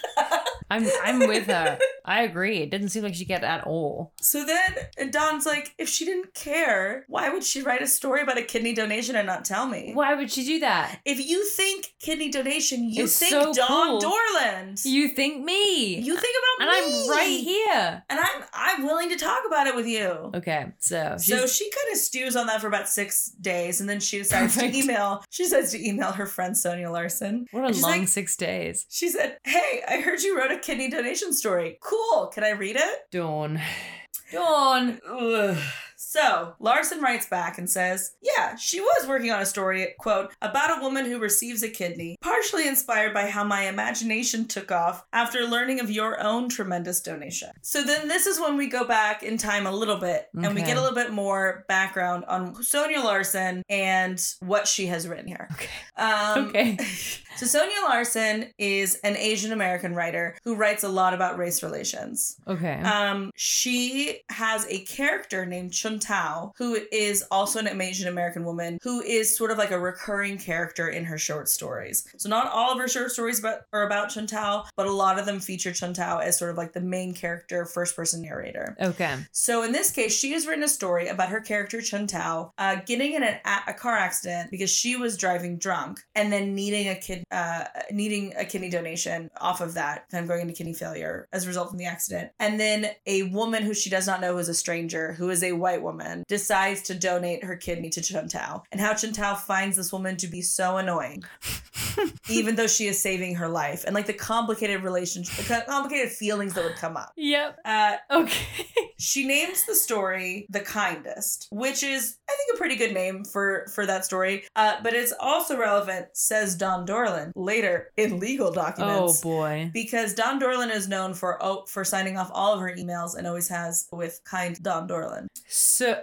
I'm I'm with her. I agree. It didn't seem like she cared at all. So then and Dawn's like, if she didn't care, why would she write a story about a kidney donation and not tell me? Why would she do that? If you think kidney donation, you It's think so Dawn cool. Dorland. You think me? You think about and me. I'm right here. And I'm I'm willing to talk about it with you. Okay, so she's, So she kind of stews on that for about six days, and then she decides Perfect. to email. She decides to email her friend Sonya Larson. what a She's long like- six days. She said, "Hey, I heard you wrote a kidney donation story. Cool. Can I read it?" Dawn. Dawn. Ugh. So Larson writes back and says, Yeah, she was working on a story, quote, about a woman who receives a kidney, partially inspired by how my imagination took off after learning of your own tremendous donation. So then this is when we go back in time a little bit and we get a little bit more background on Sonya Larson and what she has written here. Okay. Um, Okay. So Sonya Larson is an Asian American writer who writes a lot about race relations. Okay. Um, she has a character named Chun Tao, who is also an Asian American woman, who is sort of like a recurring character in her short stories. So not all of her short stories about, are about Chun Tao, but a lot of them feature Chun Tao as sort of like the main character, first person narrator. okay. So in this case, she has written a story about her character Chun Tao uh, getting in an, a car accident because she was driving drunk and then needing a kid uh, needing a kidney donation off of that, kind of going into kidney failure as a result from the accident. And then a woman who she does not know is a stranger, who is a white woman, decides to donate her kidney to Chun Tao. And how Chun Tao finds this woman to be so annoying, even though she is saving her life, and like the complicated relationship, the complicated feelings that would come up. Yep. Uh, Okay. she names the story "The Kindest," which is, I think, a pretty good name for for that story. Uh, but it's also relevant, says Dawn Dorland later in legal documents. oh boy. Because Dawn Dorland is known for oh, for signing off all of her emails and always has with kind Dawn Dorland. So.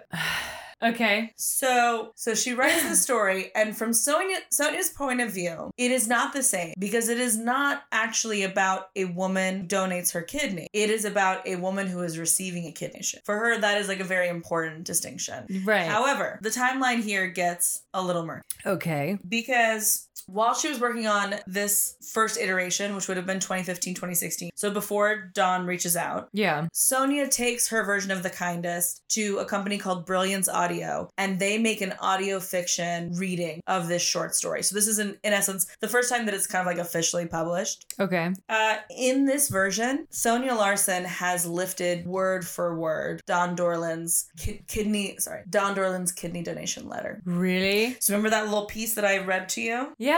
Okay. So so she writes the story, and from Sonya Sonya's point of view, it is not the same because it is not actually about a woman who donates her kidney. It is about a woman who is receiving a kidney. For her, that is like a very important distinction. Right. However, the timeline here gets a little murky okay. because while she was working on this first iteration, which would have been 2015, 2016, so before Dawn reaches out, Yeah. Sonya takes her version of The Kindest to a company called Brilliance Audio, and they make an audio fiction reading of this short story. So this is, in, in essence, the first time that it's kind of like officially published. Okay. Uh, in this version, Sonya Larson has lifted word for word Dawn Dorland's ki- kidney, sorry, Dawn Dorland's kidney donation letter. Really? So remember that little piece that I read to you? Yeah.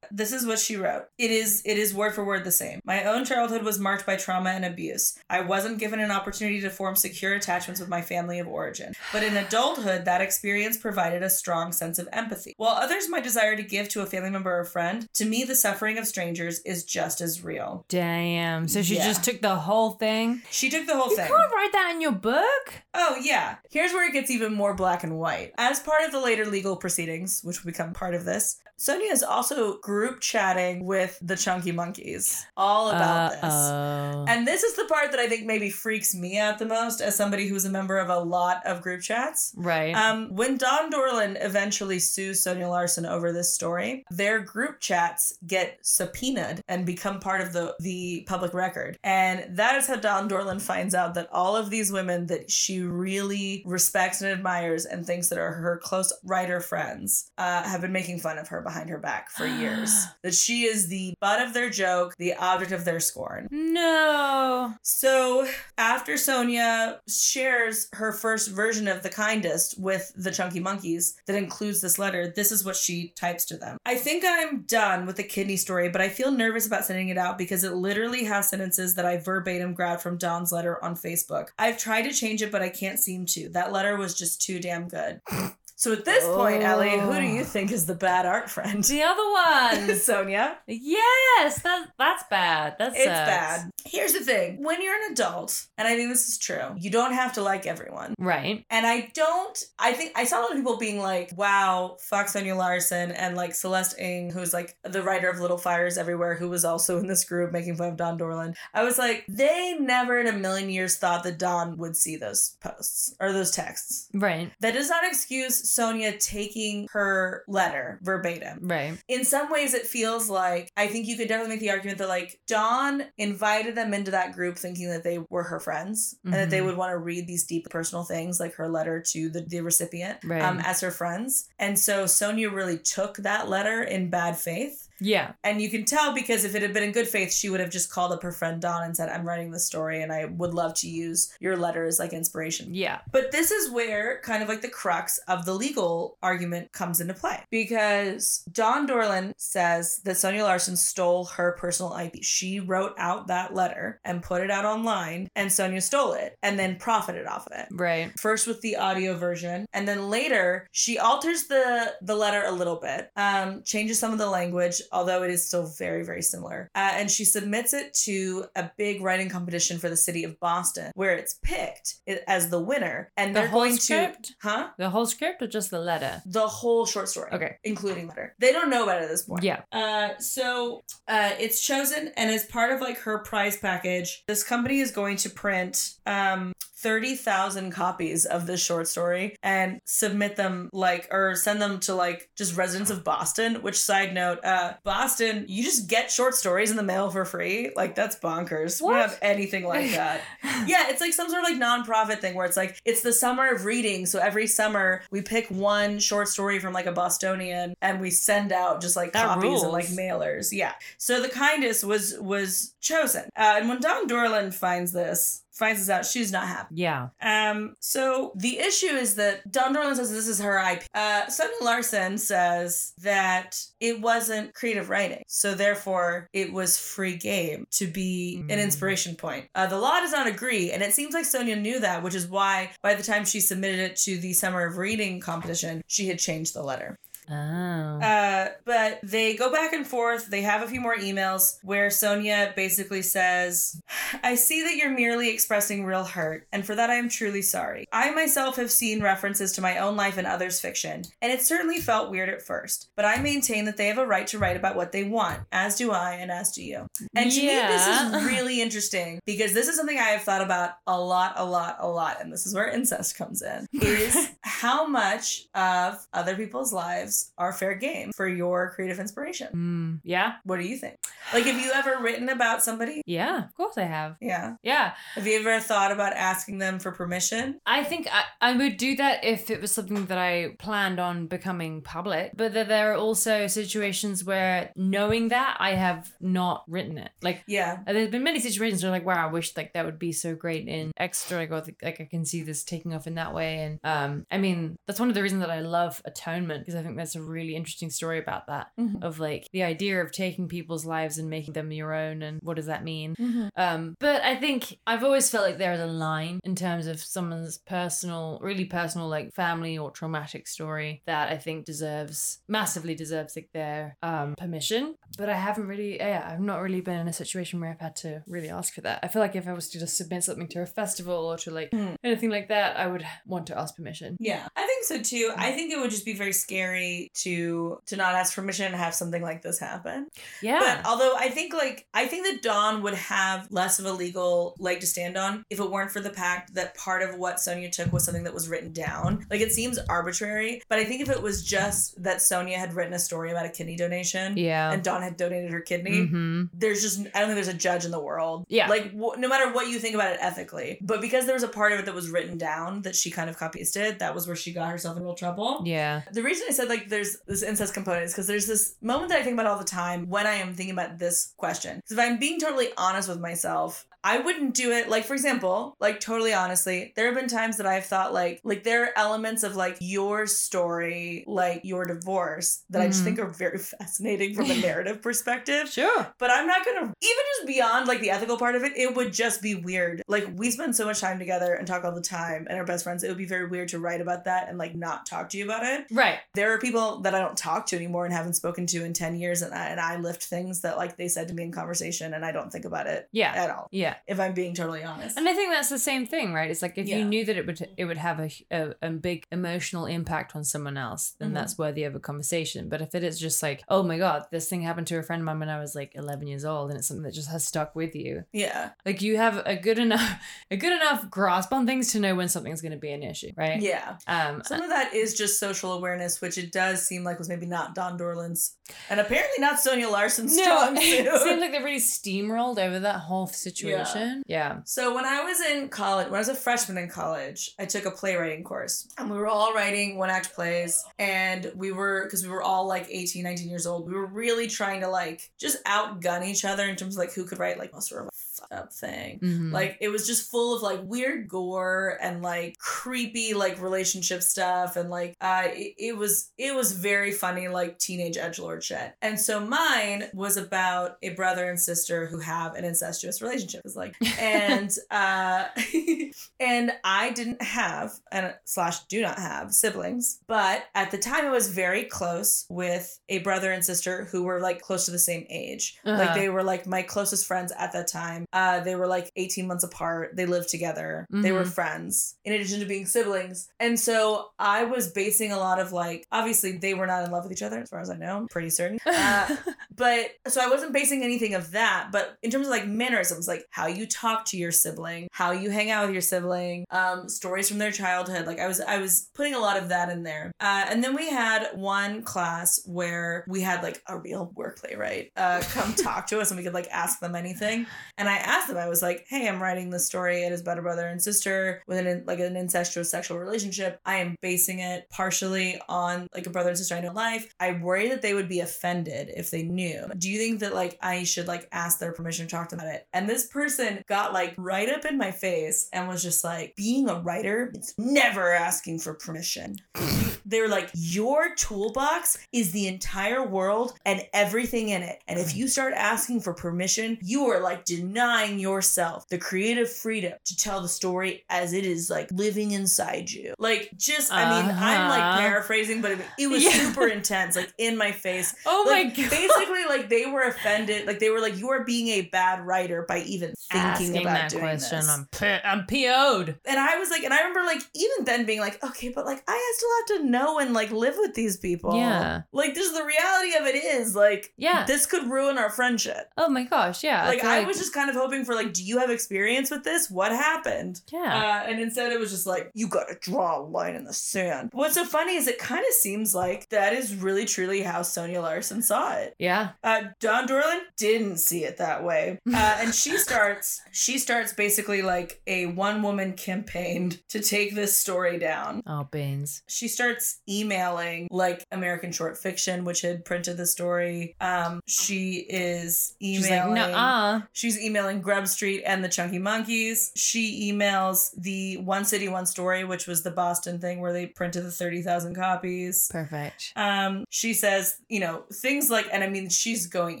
This is what she wrote. It is it is word for word the same. My own childhood was marked by trauma and abuse. I wasn't given an opportunity to form secure attachments with my family of origin. But in adulthood, that experience provided a strong sense of empathy. While others might desire to give to a family member or friend, to me the suffering of strangers is just as real. Damn. So she Yeah. just took the whole thing. She took the whole You thing. You can't write that in your book. Oh, yeah. Here's where it gets even more black and white. As part of the later legal proceedings, which will become part of this, Sonya is also group chatting with the Chunky Monkeys all about this. Uh-oh. And this is the part that I think maybe freaks me out the most as somebody who's a member of a lot of group chats. Right. Right. Um, when Dawn Dorland eventually sues Sonya Larson over this story, their group chats get subpoenaed and become part of the the public record. And that is how Dawn Dorland finds out that all of these women that she really respects and admires and thinks that are her close writer friends uh, have been making fun of her behind her back for years. that she is the butt of their joke, the object of their scorn. no. So after Sonya shares her first version of the kindest with the Chunky Monkeys that includes this letter, this is what she types to them. I think I'm done with the kidney story, but I feel nervous about sending it out because it literally has sentences that I verbatim grabbed from Dawn's letter on Facebook. I've tried to change it, but I can't seem to. That letter was just too damn good. So at this point, Ellie, who do you oh. think is the bad art friend? The other one. Sonya. yes, that that's bad. That's It's bad. Here's the thing when you're an adult, and I think this is true, you don't have to like everyone. Right. And I don't, I think, I saw a lot of people being like, wow, fuck Sonya Larson, and like Celeste Ng, who's like the writer of Little Fires Everywhere, who was also in this group making fun of Dawn Dorland. I was like, they never in a million years thought that Dawn would see those posts or those texts. Right. That does not excuse Sonya taking her letter verbatim Right. in some ways it feels like i think you could definitely make the argument that like dawn invited them into that group thinking that they were her friends and that they Mhm. would want to read these deep personal things like her letter to the, the recipient Right. um, as her friends and so sonya really took that letter in bad faith Yeah. and you can tell because if it had been in good faith, she would have just called up her friend Dawn and said, I'm writing this story and I would love to use your letter as like inspiration. Yeah. But this is where kind of like the crux of the legal argument comes into play because Dawn Dorland says that Sonya Larson stole her personal IP. She wrote out that letter and put it out online, and Sonya stole it and then profited off of it Right. first with the audio version and then later she alters the the letter a little bit um changes some of the language although it is still very very similar uh, and she submits it to a big writing competition for the city of boston where it's picked as the winner and The they're whole going script? to huh The whole script or just the letter? the whole short story Okay. including letter they don't know about it at this point Yeah. uh, so uh, it's chosen, and as part of like her prize package, this company is going to print um thirty thousand copies of this short story and submit them like or send them to like just residents of Boston. Which side note, uh, Boston, you just get short stories in the mail for free. Like that's bonkers. We don't have anything like that. Yeah, it's like some sort of like nonprofit thing where it's like it's the summer of reading. So every summer we pick one short story from like a Bostonian and we send out just like That copies and like mailers. Yeah. So the kindest was was chosen. Uh, and when Dawn Dorland finds this, finds this out, she's not happy. Yeah. Um, so the issue is that Dawn Dorland says this is her IP. Uh, Larson says that it wasn't creative writing, so therefore it was free game to be an Mm. inspiration point. Uh, the law does not agree, and it seems like Sonya knew that, which is why by the time she submitted it to the Summer of Reading competition, she had changed the letter. Oh. Uh, but they go back and forth. They have a few more emails where Sonya basically says, I see that you're merely expressing real hurt, and for that I am truly sorry. I myself have seen references to my own life in others' fiction, and it certainly felt weird at first, but I maintain that they have a right to write about what they want, as do I, and as do you. And to me, this is really interesting because this is something I have thought about a lot, a lot, a lot, and this is where incest comes in. Is how much of other people's lives are fair game for your creative inspiration? Mm. Yeah. What do you think? Like, have you ever written about somebody? Yeah. Of course I have. Yeah. Yeah. Have you ever thought about asking them for permission? I think I, I would do that if it was something that I planned on becoming public. But that there are also situations where knowing that I have not written it. Like Yeah. there's been many situations where like wow I wish like that would be so great in extra like, or, like I can see this taking off in that way and um I mean that's one of the reasons that I love atonement because I think that's a really interesting story about that Mhm. of like the idea of taking people's lives and making them your own and what does that mean Mhm. um, but I think I've always felt like there is a line in terms of someone's personal, really personal, like family or traumatic story that I think deserves massively deserves like their um permission. But I haven't really, yeah, I've not really been in a situation where I've had to really ask for that. I feel like if I was to just submit something to a festival or to like Hmm. anything like that, I would want to ask permission. Yeah. I think so too. I think it would just be very scary to to not ask permission and have something like this happen. Yeah. But although I think like I think that Dawn would have less of a legal leg to stand on if it weren't for the fact that part of what Sonya took was something that was written down. Like it seems arbitrary, but I think if it was just that Sonya had written a story about a kidney donation yeah. and Dawn had donated her kidney, hmm there's just I don't think there's a judge in the world. Yeah. Like w- no matter what you think about it ethically, but because there was a part of it that was written down that she kind of copy pasted, that was where she got herself in real trouble. Yeah. The reason I said like there's this incest component is because there's this moment that I think about all the time when I am thinking about this question. Because if I'm being totally honest with myself, I wouldn't do it. Like for example, like totally honestly, there have been times that I've thought like like there are elements of like your story, like your divorce, that I just Mhm. think are very fascinating from a narrative perspective. Sure. But I'm not gonna even just beyond like the ethical part of it, it would just be weird. Like we spend so much time together and talk all the time and are best friends. It would be very weird to write about that and like not talk to you about it. Right. There are people that I don't talk to anymore and haven't spoken to in 10 years and I, and I lift things that like they said to me in conversation and I don't think about it Yeah. at all. Yeah. If I'm being totally honest. And I think that's the same thing, right? It's like if Yeah. you knew that it would it would have a, a, a big emotional impact on someone else, then Mhm. that's worthy of a conversation. But if it is just like, oh my god, this thing happened to a friend of mine when I was like 11 years old, and it's something that just has stuck with you, yeah. like you have a good enough a good enough grasp on things to know when something's going to be an issue, right? Yeah. Um. Some of that is just social awareness, which it does seem like was maybe not Dawn Dorland's and apparently not Sonya Larson's no, strong it suit. seems like they really steamrolled over that whole situation. Yeah. So when I was in college, when I was a freshman in college, I took a playwriting course. And we were all writing one act plays and we were because we were all like 18, 19 years old. We were really trying to like just outgun each other in terms of like who could write like most sort of up thing. Mhm. Like it was just full of like weird gore and like creepy like relationship stuff and like uh it, it was it was very funny like teenage edge lord shit. And so mine was about a brother and sister who have an incestuous relationship. Is like and uh and I didn't have and slash do not have siblings, but at the time I was very close with a brother and sister who were like close to the same age. Like Uh-huh. they were like my closest friends at that time. Uh, they were like 18 months apart. They lived together. They were Mhm. friends in addition to being siblings. And so I was basing a lot of like, obviously they were not in love with each other as far as I know, I'm pretty certain. Uh, but so I wasn't basing anything of that. But in terms of like mannerisms, like how you talk to your sibling, how you hang out with your sibling, um, stories from their childhood, like I was I was putting a lot of that in there. Uh, and then we had one class where we had like a real work playwright uh, come talk to us and we could like ask them anything. And I asked them, I was like, "Hey, I'm writing this story. It is about a brother and sister with an like an incestuous sexual relationship. I am basing it partially on like a brother and sister I know life. I worry that they would be offended if they knew. Do you think that like I should like ask their permission to talk to them about it?" And this person got like right up in my face and was just like, "Being a writer, it's never asking for permission." they were like, Your toolbox is the entire world and everything in it. And if you start asking for permission, you are like denying yourself the creative freedom to tell the story as it is like living inside you. Like, just, I mean, I'm like Uh-huh. paraphrasing, but it, it was Yeah. super intense, like in my face. oh Like, my god. basically, like they were offended. Like they were like, "You are being a bad writer by even thinking Asking about that doing question, this." I'm p- I'm PO'd. and I was like, and I remember like even then being like, okay, but like I still have to know and like live with these people. Yeah. Like this is the reality of it is like Yeah. this could ruin our friendship. Oh my gosh. Yeah. like feel I was just kind of hoping for like, do you have experience with this? What happened? Yeah. Uh, and instead it was just like, you gotta draw a line in the sand. What's so funny is it kind of seems like that is really truly how Sonya Larson saw it. yeah. Uh, Dawn Dorland didn't see it that way, uh, and she starts. She starts basically like a one woman campaign to take this story down. Oh beans. She starts emailing like American Short Fiction, which had printed the story. Um, she is emailing. She's like. She's emailing Grub Street and the Chunky Monkeys. She emails the One City, One Story, which was the Boston thing where they printed the 30,000 copies. Perfect. Um, she says, you know, things like, and I mean, she's going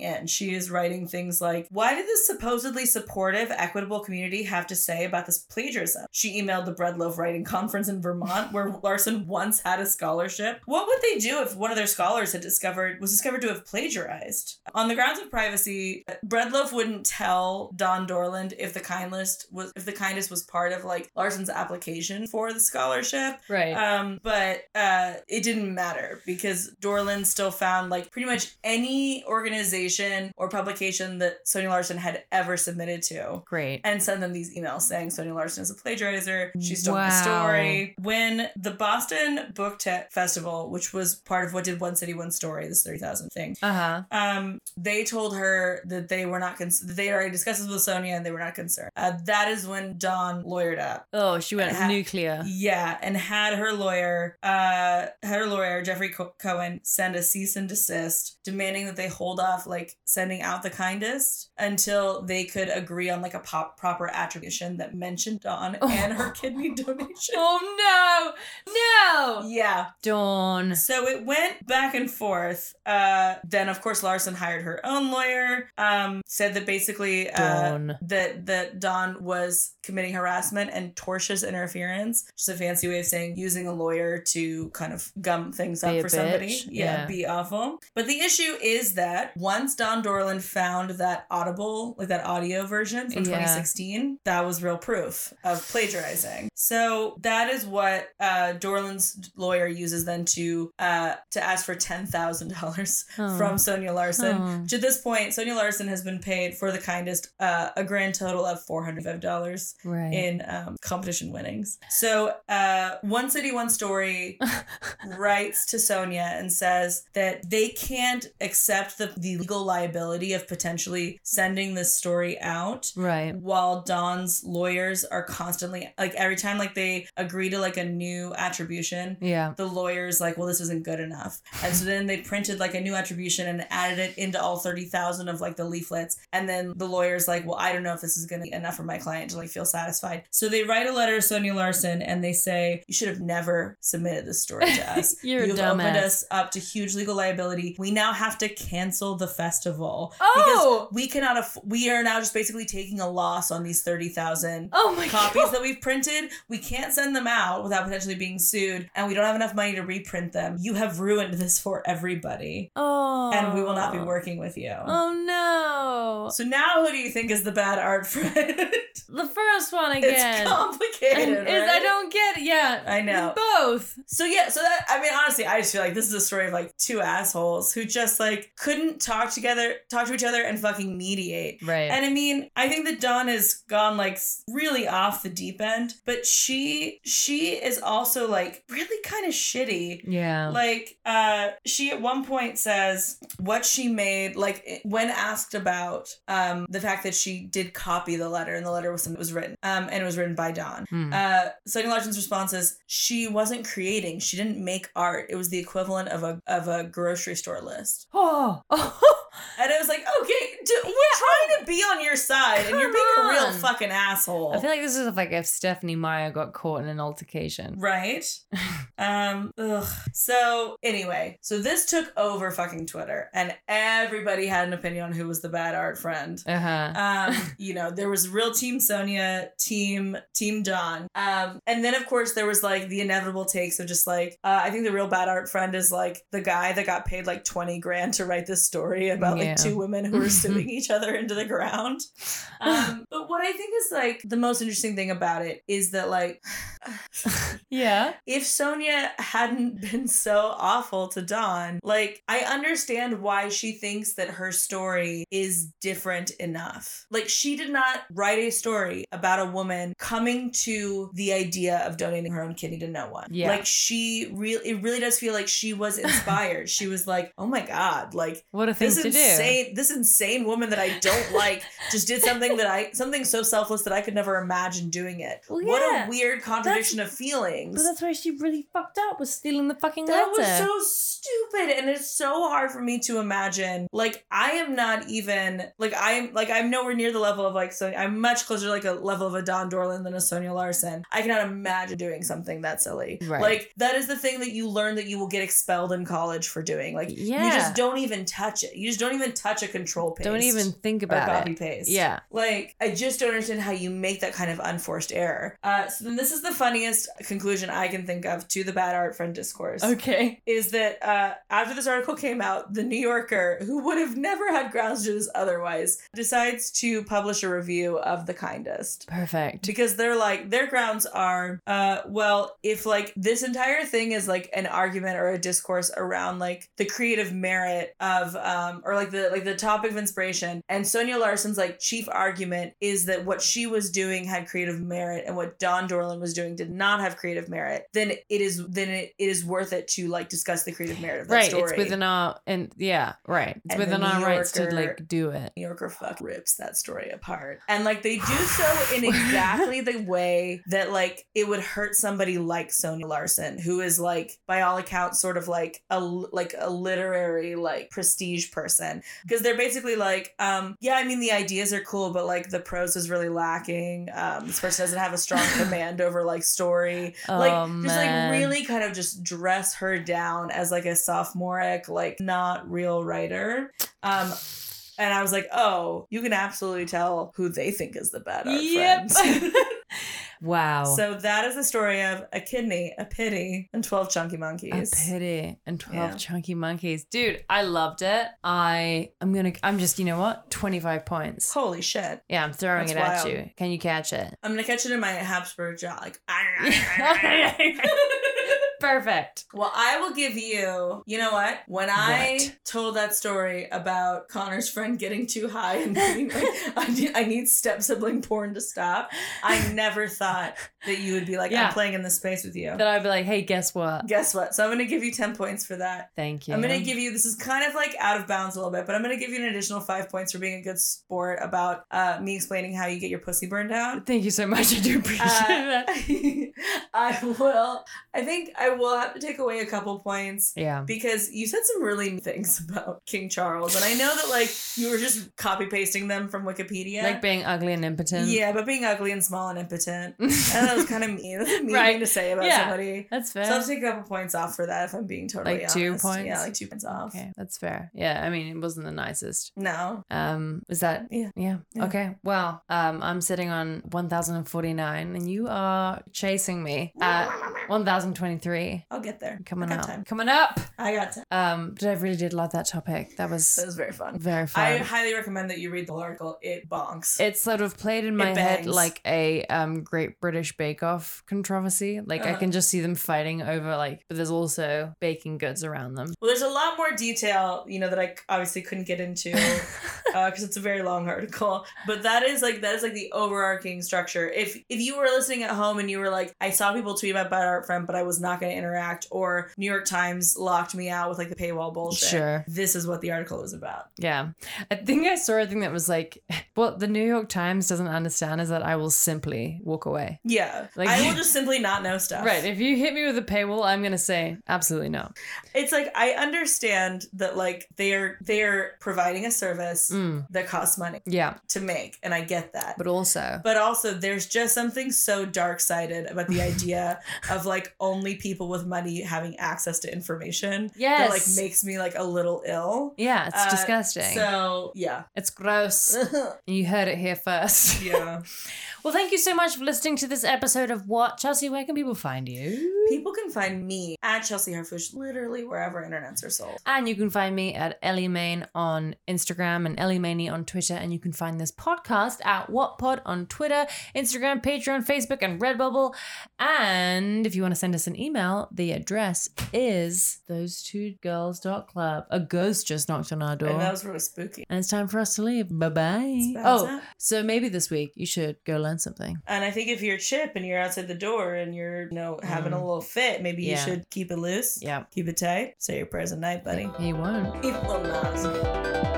in. She is writing things like, why did this supposedly supportive, equitable community have to say about this plagiarism? She emailed the Bread Loaf Writing Conference in Vermont, where Larson once had a scholarship. What would they do if one of their scholars had discovered was discovered to have plagiarized? On the grounds of privacy, Bread Loaf wouldn't tell Dawn Dorland if the kind list was if the kindest was part of like Larson's application for the scholarship. Right. Um, but uh, it didn't matter because Dorland still found like pretty much any organization or publication that Sonya Larson had ever submitted to Great. and send them these emails saying Sonya Larson is a plagiarizer. She stole the story. When the Boston Book Festival, which was part of what did One City, One Story, this 30,000 thing, Uh huh. um, they told her that they were not, cons- they already discussed this with Sonya and they were not concerned. Uh, that is when Dawn lawyered up. Oh, she went Ha- nuclear. Yeah, and had her lawyer, uh, had her lawyer Jeffrey Co- Cohen send a cease and desist, demanding that they hold off like sending out the kindest until they could agree on like a pop- proper attribution that mentioned Dawn and her kidney donation. Oh no! No! Yeah, Dawn. so it went back and forth. Uh, then of course Larson hired her own lawyer. Um, said that basically uh, Dawn. that that Dawn was committing harassment and tortious interference, just a fancy way of saying using a lawyer to kind of gum things up for somebody. Yeah, Yeah. be awful. But the issue is that once Dawn Dorland found that audible, like that audio version from Yeah. 2016, that was real proof of plagiarizing. So that is what uh, Dorland's lawyer uses then to uh, to ask for ten thousand dollars from Sonya Larson. Oh. Which at this point, Sonya Larson has been paid for the kindest uh, a grand total of four hundred five dollars Right. in um, competition winnings. So, uh, One City, One Story writes to Sonya and says that they can't accept the, the legal liability of potentially sending this story out right. while Dawn's lawyers are constantly like every time like they agree to like a new attribution Yeah. The lawyers like well this isn't good enough. And so then they printed like a new attribution and added it into all 30,000 of like the leaflets. And then the lawyers like well I don't know if this is going to be enough for my client to like feel satisfied. So they write a letter to Sonya Larson and they say you should have never submitted this story to us. You're You've opened us up to huge legal liability. We now have to cancel the festival Oh! because we cannot aff- we are now just basically taking a loss on these 30,000 Oh copies god. that we've printed. We can't send them out without potentially being sued, and we don't have enough money to reprint them. You have ruined this for everybody, Oh. and we will not be working with you. Oh no. So now, who do you think is the bad art friend? The first one again. it's complicated. And is- I don't get it. Yeah. I know. Both. So yeah, so that I mean honestly, I just feel like this is a story of like two assholes who just like couldn't talk together, talk to each other, and fucking mediate. Right. And I mean, I think that Dawn has gone like really off the deep end, but she she is also like really kind of shitty. yeah. Like uh she at one point says what she made like when asked about um the fact that she did copy the letter and the letter was was written um and it was written by Dawn. Hmm. Uh Sonya Larson's response is she wasn't creating, she didn't make art. It was the equivalent of a of a grocery store list. oh. And it was like, okay, d- we're trying to be on your side, and you're being a real fucking asshole. I feel like this is like if Stephenie Meyer got caught in an altercation. right? um, ugh. So anyway, so this took over fucking Twitter, and everybody had an opinion on who was the bad art friend. Uh huh. Um, you know, there was real team Sonya, team team John. Um, and then of course there was like the inevitable takes of just like uh, I think the real bad art friend is like the guy that got paid like 20 grand to write this story about Yeah. like two women who are suing each other into the ground. Um, but what I think is like the most interesting thing about it is that like yeah. if Sonya hadn't been so awful to Dawn, like I understand why she thinks that her story is different enough. Like she did not write a story about a woman coming to the idea of donating her own kidney to no one. Yeah. Like she really it really does feel like she was inspired. she was like, "Oh my god, like What a thing to do. Insane this insane woman that I don't like just did something that I something so selfless that I could never imagine doing it. Well, What a weird contradiction of feelings. But that's where she really fucked up was stealing the fucking That was so stupid, and it's so hard for me to imagine. Like, I am not even like I'm like I'm nowhere near the level of like so I'm much closer to like a level of a Dawn Dorland than a Sonya Larson. I cannot imagine doing something that silly. Right. Like that is the thing that you learn that you will get expelled in college for doing. Like you just don't even touch it. You just don't even touch a control paste. Don't even think or about copy it. paste. Yeah. Like, I just don't understand how you make that kind of unforced error. Uh, so then this is the funniest conclusion I can think of to the bad art friend discourse Okay. is that uh, after this article came out, the New Yorker, who would have never had grounds to do this otherwise, decides to publish a review of The Kindest. Perfect. Because they're like, their grounds are, uh, well, if like this entire thing is like an argument or a discourse around like the creative merit of, um, or like the like the topic of inspiration, and Sonya Larson's like chief argument is that what she was doing had creative merit, and what Dawn Dorland was doing did not have creative merit, then it is then it, it is worth it to like discuss the creative merit of that Right. story. It's within our and yeah, right. It's And within our rights to like do it. New Yorker fuck rips that story apart. And like they do so in exactly the way that like it would hurt somebody like Sonya Larson, who is like by all accounts sort of like a like a literary like prestige person. Because they're basically like, um, yeah, I mean the ideas are cool, but like the prose is really lacking. Um, this person doesn't have a strong command over like story. like Oh, just like really kind of just dress her down as like a sophomoric, like not real writer. Um and I was like, oh, you can absolutely tell who they think is the bad art Yep. friend. wow. so that is the story of a kidney, a pity, and 12 chunky monkeys. a pity and 12 Yeah. chunky monkeys. Dude, I loved it. I I'm going to I'm just, you know what? 25 points. Holy shit. Yeah, I'm throwing That's it at you. Can you catch it? I'm gonna catch it in my Habsburg jaw, like. Perfect. Well, I will give you, you know what? When I What? told that story about Connor's friend getting too high and being like, I need, I need step sibling porn to stop, I never thought that you would be like, Yeah. I'm playing in this space with you. That I'd be like, "Hey, guess what? Guess what? So I'm going to give you 10 points for that. Thank you." I'm going to give you, this is kind of like out of bounds a little bit, but I'm going to give you an additional five points for being a good sport about uh, me explaining how you get your pussy burned out. Thank you so much. I do appreciate Uh, that. I will, I think I will have to take away a couple points Yeah. because you said some really things about King Charles, and I know that like you were just copy pasting them from Wikipedia. Like being ugly and impotent. yeah, but being ugly and small and impotent. And that was kind of mean. That's a mean Right. thing to say about Yeah. somebody. That's fair. So I'll take a couple points off for that if I'm being totally Like two honest. points? Yeah, like two points off. Okay, that's fair. Yeah, I mean, it wasn't the nicest. No. Um, is that Yeah. yeah. Yeah. Okay. Well, um, I'm sitting on 1049 and you are chasing me at 1023. I'll get there. Coming up. time. Coming up. I got time. Um, but I really did love that topic. That was That was very fun. very fun. I highly recommend that you read the whole article. It bonks. it's sort of played in my head like a um Great British Bake Off controversy. Like I Uh-huh. can just see them fighting over like, but there's also baking goods around them. well, there's a lot more detail, you know, that I obviously couldn't get into because it's a very long article. But that is like that is like the overarching structure. If if you were listening at home and you were like, I saw people tweet about Bad Art Friend, but I was not going to interact, or New York Times locked me out with like the paywall bullshit. Sure. This is what the article was about. Yeah. I think I saw a thing that was like, what the New York Times doesn't understand is that I will simply walk away. Yeah, Like- I will just simply not know stuff. Right. If you hit me with a paywall, I'm going to say absolutely no. It's like I understand that like they're they're providing a service Mm. That costs money Yeah. to make, and I get that. But also, But also, there's just something so dark sided about the idea of like only people with money having access to information. Yes. That like makes me like a little ill. yeah, it's Uh, disgusting. So, yeah. it's gross. you heard it here first. yeah. Well, thank you so much for listening to this episode of What? Chelsea, where can people find you? People can find me at Chelsea Harfush literally wherever internets are sold. And you can find me at Ellie Main on Instagram and Ellie Maney on Twitter. And you can find this podcast at What Pod on Twitter, Instagram, Patreon, Facebook, and Redbubble. And if you want to send us an email, the address is those two girls.club. A ghost just knocked on our door. And that was really spooky. And it's time for us to leave. Bye bye. Oh, so maybe this week you should go learn something. And I think if you're Chip and you're outside the door and you're, you know, having a Mm. little fit, maybe you should keep it loose. Yeah. Keep it tight. Say your prayers at night, buddy. He won't. He will not.